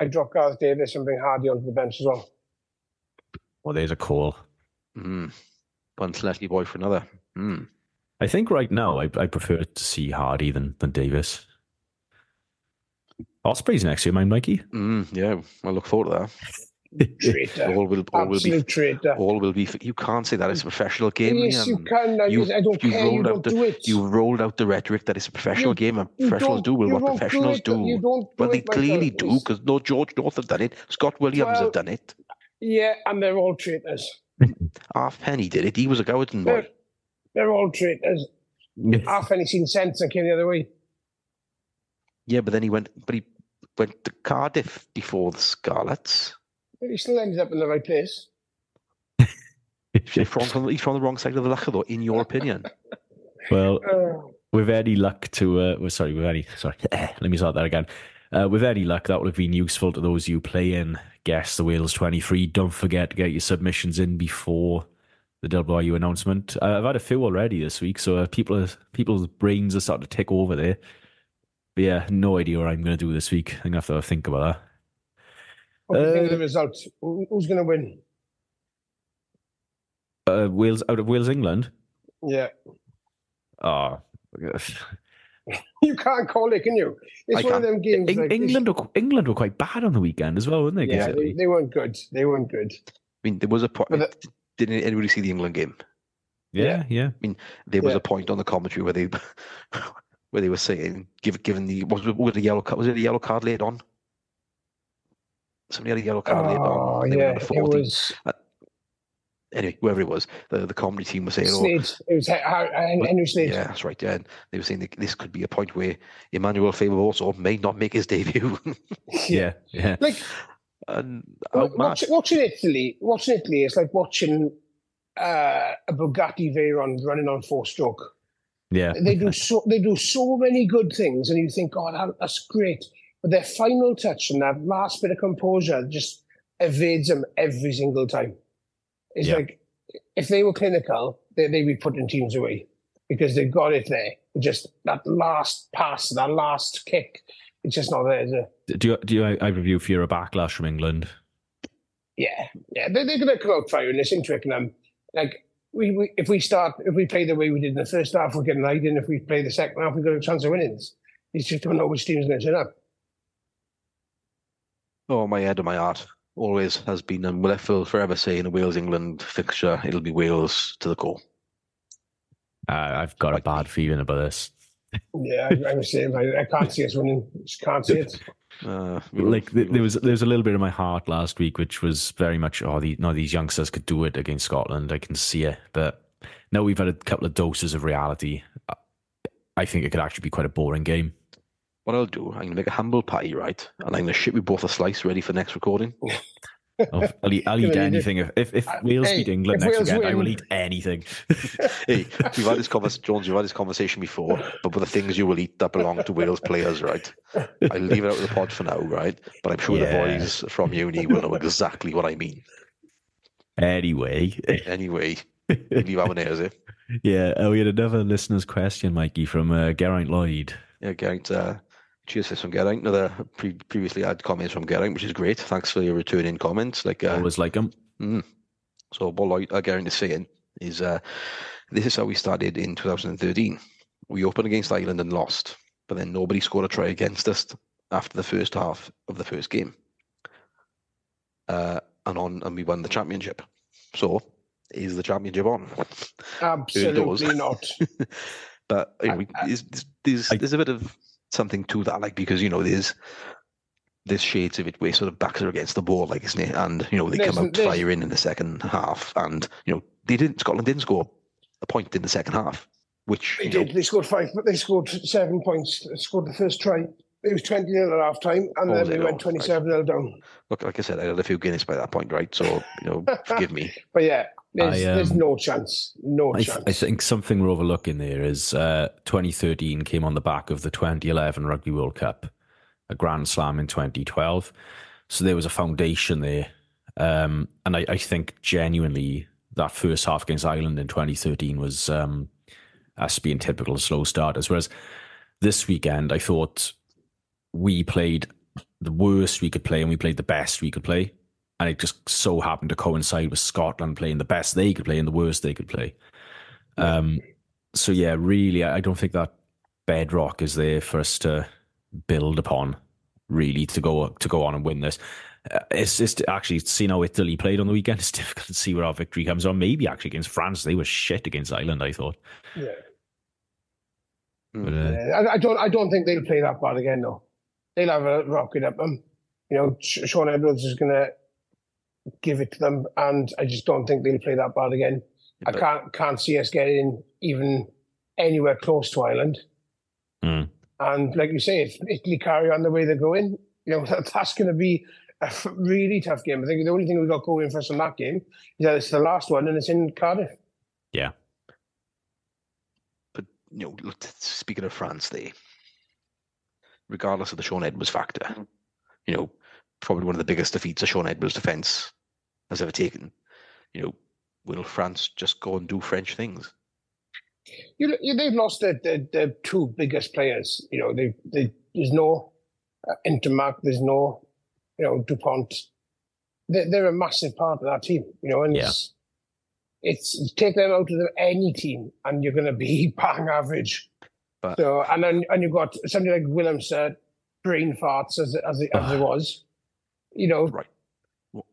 I drop Gareth Davies and bring Hardy onto the bench as well. Well, there's a call. Mm. One Leslie boy for another. Mm. I think right now I, I prefer to see Hardy than than Davies. Osprey's next year, mind Mikey. Mm, yeah, I look forward to that. Traitor, All will, all will be, traitor. all will be. You can't say that it's a professional game. Yes, you Liam. can. I, You've- I don't you've care. You rolled out don't the- do it. You rolled out the rhetoric that it's a professional You- game, and professionals don't- will what professionals do. It. You do. do Well, they clearly do because no George North have done it. Scott Williams Well- have done it. Yeah, and they're all traitors. [laughs] Halfpenny did it. He was a Gowden boy. They're, they're all traitors. Half any seen sense and came the other way. Yeah, but then he went. But he went to Cardiff before the Scarlets. But he still ended up in the right place. He's from, he's from the wrong side of the Loughor, though, in your opinion. [laughs] well, Uh, with any luck to uh well, sorry with any sorry [laughs] let me start that again. Uh, with any luck that would have been useful to those you play in guess the wales 23 don't forget to get your submissions in before the WRU announcement. Uh, i've had a few already this week so uh, people are, people's brains are starting to tick over there. But yeah no idea what i'm going to do this week. I'm going to have to think about what do you think of Uh, the result? Who- Who's going to win? uh, wales out of wales england Yeah. oh [laughs] You can't call it, can you? It's I one of can't. them games. Eng- like, england were, england were quite bad on the weekend as well weren't they Yeah, they, Considering- they weren't good. They weren't good. I mean, there was a point. But the- Didn't anybody see the England game? yeah yeah I mean There was Yeah. a point on the commentary where they [laughs] where they were saying, give, given the was it, was it a yellow card? Was it a yellow card laid on? Somebody had a yellow card laid Oh, on. They were yeah. under It 40. was Anyway, whoever it was, the, the comedy team was saying, oh, It was Hen- Hen- Henry Slade. yeah, that's right. Yeah, and they were saying that this could be a point where Immanuel Feyi-Waboso also may not make his debut. [laughs] [laughs] yeah yeah Like and wa- oh, man, watch, watching Italy, watching Italy is like watching uh, a Bugatti Veyron running on four stroke. yeah They do [laughs] so they do so many good things, and you think, "God, that, that's great." But their final touch and that last bit of composure just evades them every single time. It's Yeah. like if they were clinical, they, they'd be putting teams away because they've got it there. Just that last pass, that last kick, it's just not there. Is it? Do you, do you of you fear a backlash from England? Yeah, yeah, they, they're going to come out firing this in Twickenham. Like we, we, if we start, if we play the way we did in the first half, we're getting hiding. If we play the second half, we've got a chance of winning. You just don't know which team's going to turn up. Oh, my head and my heart always has been, and will I forever say, in a Wales England fixture, it'll be Wales to the core. Uh, I've got a bad feeling about this. Yeah, I, I'm the same. I, I can't see us winning. Just can't see it. [laughs] Uh, we will- Like we th- there was there was a little bit of my heart last week, which was very much oh, the, no, these youngsters could do it against Scotland. I can see it, but now we've had a couple of doses of reality. I- I think it could actually be quite a boring game. What I'll do, I'm going to make a humble pie, right? And I'm going to ship you both a slice ready for next recording. I'll, I'll eat, I'll eat [laughs] Gonna eat it. anything if if, if Uh, Wales hey, beat England next Wales weekend. I will eat anything. [laughs] [laughs] hey, we've had this conversation, Jones, we've had this conversation before, but with the things you will eat that belong to Wales players, right? I leave it out of the pod for now, right? But I'm sure Yeah. the boys from uni will know exactly what I mean. anyway, Anyway, leave our nails here. yeah, uh, we had another listener's question, Mikey, from uh, Geraint Lloyd. Yeah, Geraint, uh, cheers for some Geraint. Another pre- previously had comments from Geraint, which is great. Thanks for your returning comments. Like, uh, Always like him. Mm. So what I, Geraint is saying is uh, this is how we started in 2013. We opened against Ireland and lost, but then nobody scored a try against us after the first half of the first game. Uh, and on, and we won the championship. So is the championship on? Absolutely not. [laughs] but you know, we- I- I- there's, there's, I- there's a bit of something to that, like because you know there's there's shades of it where sort of backs are against the wall, like isn't it? And you know they There's- come out there's- firing in the second half, and you know they didn't. Scotland didn't score a point in the second half, which They you know, did. They scored five, but they scored seven points. They scored the first try. It was 20 0 at half time, and Oh, then they we went 27 0 down. look like I said, I had a few Guinness by that point, right? So you know, [laughs] forgive me. But yeah, there's, I, there's um, no chance. No I, chance. I think something we're overlooking there is uh, 2013 came on the back of the 2011 Rugby World Cup, a Grand Slam in 2012. So there was a foundation there. Um, and I, I think genuinely that first half against Ireland in 2013 was um, us being typical slow starters. Whereas this weekend, I thought we played the worst we could play and we played the best we could play. And it just so happened to coincide with Scotland playing the best they could play and the worst they could play. Um, so yeah, really, I don't think that bedrock is there for us to build upon. Really, to go to go on and win this, uh, it's just actually seeing how Italy played on the weekend. [laughs] It's difficult to see where our victory comes from. Maybe actually against France, they were shit against Ireland. I thought, yeah. but, uh, Yeah, I, I don't. I don't think they'll play that bad again. though. they'll have a rocket up them. You know, Shaun Edwards is going to give it to them, and I just don't think they'll play that bad again. I can't can't see us getting even anywhere close to Ireland. Mm. And like you say, if Italy carry on the way they're going, you know [laughs] that, that's going to be a really tough game. I think the only thing we got going for us in that game is that it's the last one and it's in Cardiff. Yeah. But you know, look, speaking of France, they, regardless of the Shaun Edwards factor, you know, probably one of the biggest defeats a Shaun Edwards defence has ever taken. You know, will France just go and do French things? You, you, they've lost their, their, their two biggest players. You know, they, they, there's no uh, Ntamack, there's no, you know, Dupont. They're, they're a massive part of that team. You know, and Yeah. it's, it's take them out of the, any team, and you're going to be [laughs] bang average. But- so, and then and you've got somebody like Willemse, uh, brain farts as as it, as it was. You know, Right.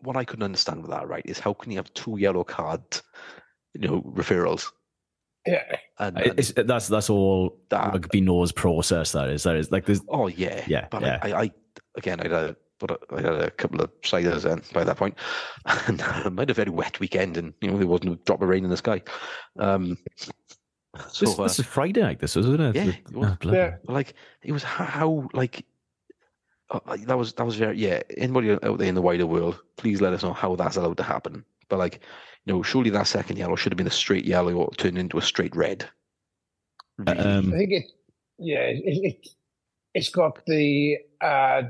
What I couldn't understand with that, right, is how can you have two yellow card, you know, referrals? yeah, And, and- it's, that's that's all That- rugby knows process. That is that is like there's oh yeah, Yeah, But yeah. I, I, again, I had a, but I had a couple of ciders then by that point, [laughs] and I had a very wet weekend, and you know there wasn't a drop of rain in the sky. Um, so this, uh, this is Friday night. This isn't it? yeah, it was. oh, yeah. Like it was how, how like uh, uh, that was that was very yeah. Anybody out there in the wider world, please let us know how that's allowed to happen. But like you know, surely that second yellow should have been a straight yellow or turned into a straight red. Really. Um, I think it, yeah, it, it it's got the uh,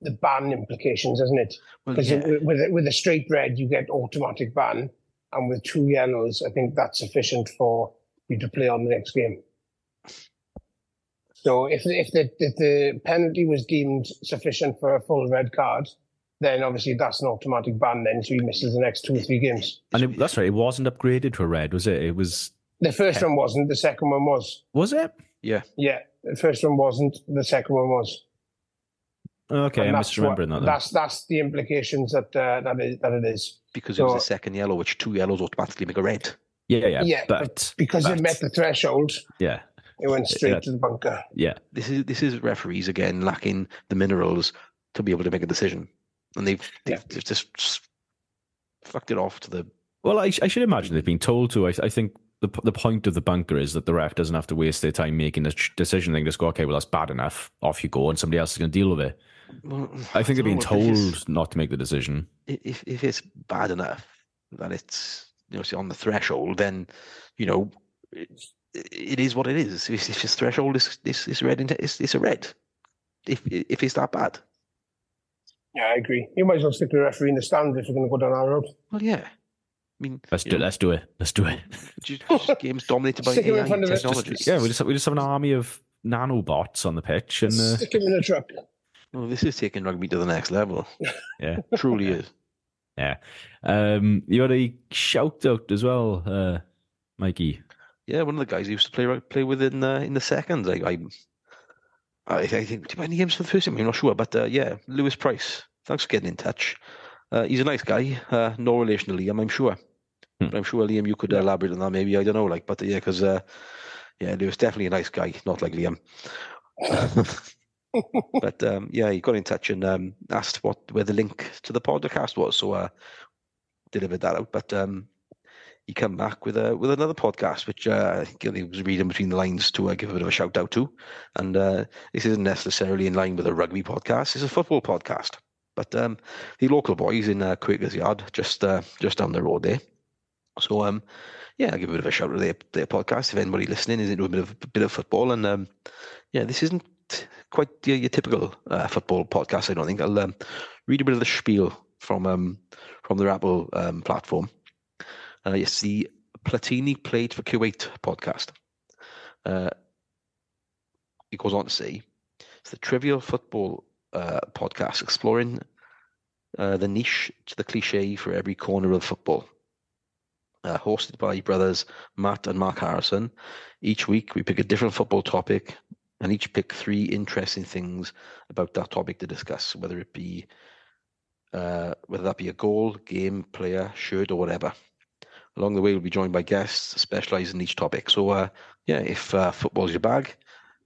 the ban implications, hasn't it? well, Because yeah, with a- with a straight red, you get automatic ban, and with two yellows, I think that's sufficient for you to play on the next game. So if if the if the penalty was deemed sufficient for a full red card, then obviously that's an automatic ban. Then so he misses the next two or three games. and it, that's right. It wasn't upgraded to a red, was it? It was. The first one wasn't. The second one was. Was it? yeah. Yeah, the first one wasn't. The second one was. Okay, And I'm that's what- misremembering that. Then. That's that's the implications that uh, that is that it is Because it was So- a second yellow, which two yellows automatically make a red. Yeah, yeah, Yeah, but because but, it met the threshold. Yeah, It went straight Yeah. to the bunker. yeah. This is this is referees again lacking the minerals to be able to make a decision, and they've they've, they've just s- fucked it off to the Well, I, I should imagine they've been told to. I, I think the the point of the bunker is that the ref doesn't have to waste their time making a decision. They can just go, okay, well that's bad enough. Off you go, and somebody else is going to deal with it. Well, I think they're don't being know, if it's- told not to make the decision. If if it's bad enough that it's you know say on the threshold, then you know it, it is what it is. If, if its threshold is is, is red, into- it's, it's a red. If if it's that bad, Yeah, I agree. You might as well stick the referee in the stands if you're going to go down our road. well, yeah. I mean, Let's do. know, Let's do it. Let's do it. [laughs] just, just games dominated by Stick him in AI front of us, just- technology. Yeah, we just we just have an army of nanobots on the pitch, and uh, Stick him in a truck. Well, this is taking rugby to the next level. [laughs] yeah, Truly is. yeah. Um, you had a shout out as well, uh, Mikey. Yeah, one of the guys he used to play play with in uh, in the seconds. I I, I, I think did I any games for the first team? I'm not sure, but uh, yeah, Lewis Price. Thanks for getting in touch. Uh, he's a nice guy. Uh, no relation to Liam, I'm sure. Hmm. But I'm sure Liam, you could elaborate on that. Maybe I don't know, like, but uh, yeah, because uh, yeah, Lewis definitely a nice guy, not like Liam. [laughs] but um, yeah, he got in touch and um, asked what where the link to the podcast was, so uh, delivered that out. But um, he come back with a with another podcast, which uh, he was reading between the lines to uh, give a bit of a shout out to. And uh, this isn't necessarily in line with a rugby podcast; it's a football podcast. But um, the local boys in uh, Quakers Yard, just uh, just down the road there. So um, yeah, I'll give a bit of a shout out to their, their podcast if anybody listening is into a bit of a bit of football. And um, yeah, this isn't quite your, your typical uh, football podcast. I don't think I'll um, read a bit of the spiel from um, from the Apple um, platform. Uh, it's the Platini played for Kuwait podcast. Uh, he goes on to say it's the trivial football uh, podcast exploring uh, the niche to the cliche for every corner of football. Uh, hosted by brothers Matt and Mark Harrison. Each week we pick a different football topic and each pick three interesting things about that topic to discuss, whether it be uh, whether that be a goal, game, player, shirt, or whatever. Along the way, we'll be joined by guests specialised in each topic. So, uh, yeah, if uh, football's your bag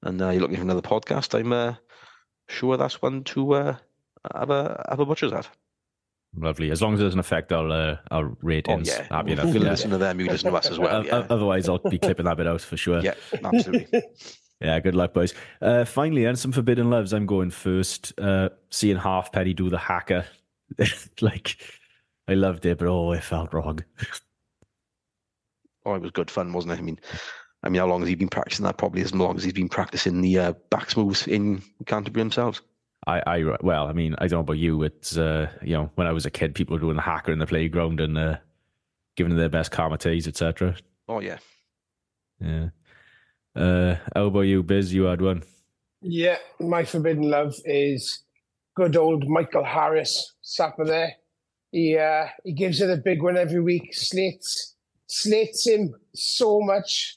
and uh, you're looking for another podcast, I'm uh, sure that's one to uh, have a have a butcher's at. Lovely. As long as it doesn't affect our uh, our ratings, oh, yeah. happy enough. Yeah. listen to them, you listen to us as well. Yeah, Otherwise, I'll be clipping that bit out for sure. yeah absolutely. [laughs] Yeah, good luck, boys. Uh, finally, and some forbidden loves. I'm going first. Uh, seeing Halfpenny do the haka, [laughs] like I loved it, but oh, it felt wrong. [laughs] Oh, it was good fun, wasn't it? I mean, I mean, how long has he been practicing that? Probably as long as he's been practicing the uh, backs moves in Canterbury themselves. I, I, well, I mean, I don't know about you. It's uh, you know, when I was a kid, people were doing the haka in the playground and uh, giving it their best kamates, etc. Oh yeah, Yeah. Uh, how about you, Biz? You had one. Yeah, my forbidden love is good old Michael Harris, sapper there. He uh, he gives it a big one every week. Slates slates him so much.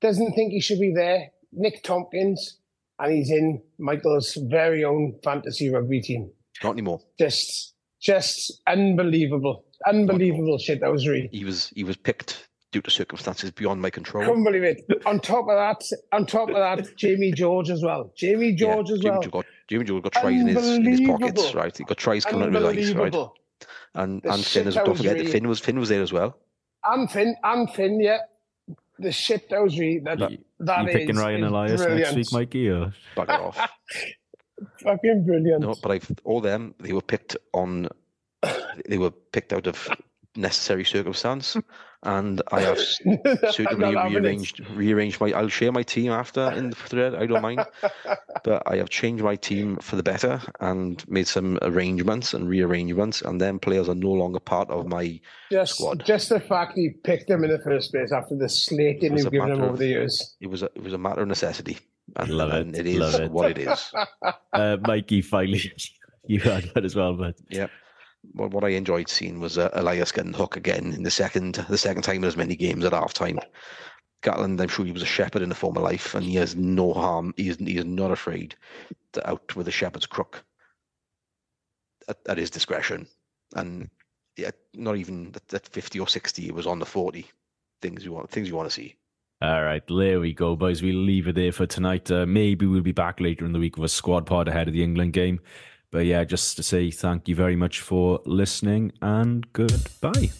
Doesn't think he should be there. Nick Tompkins, and he's in Michael's very own fantasy rugby team. not anymore. Just just unbelievable, unbelievable shit. That was really. He was he was picked due to circumstances beyond my control. Couldn't believe it. On top of that, on top of that, Jamie George as well. Jamie George yeah, as Jimmy well. Got Jimmy George got tries in his in his pockets, right? He got tries coming out of his eyes, right? And The and Finn as don't forget really- Finn was Finn was there as well. And Finn, and Finn, yeah. The shit that was really that You- that you is picking Ryan is Elias brilliant. next week, Mikey? Or? Bugger off. [laughs] Fucking brilliant. No, but I've all them they were picked on they were picked out of necessary circumstance and [laughs] I have suitably Not having it. rearranged rearranged my I'll share my team after in the thread, I don't mind. [laughs] But I have changed my team for the better and made some arrangements and rearrangements and then players are no longer part of my just, squad. just the fact he picked him in the first place after the slating was you've given him matter over of- the years. it was a it was a matter of necessity. And, Love it, and it is love it. what it is. [laughs] Uh, Mikey, finally, you had that as well, but Well, what I enjoyed seeing was uh, Elias getting hook again in the second the second time in as many games at half time. Gatland, I'm sure he was a shepherd in a former life, and he has no harm. He is, he is not afraid to out with a shepherd's crook at, at his discretion. And yeah, not even at, at 50 or 60, it was on the 40. Things you want, things you want to see. All right, there we go, boys. We'll leave it there for tonight. Uh, maybe we'll be back later in the week with a squad pod ahead of the England game. But yeah, just to say thank you very much for listening and goodbye.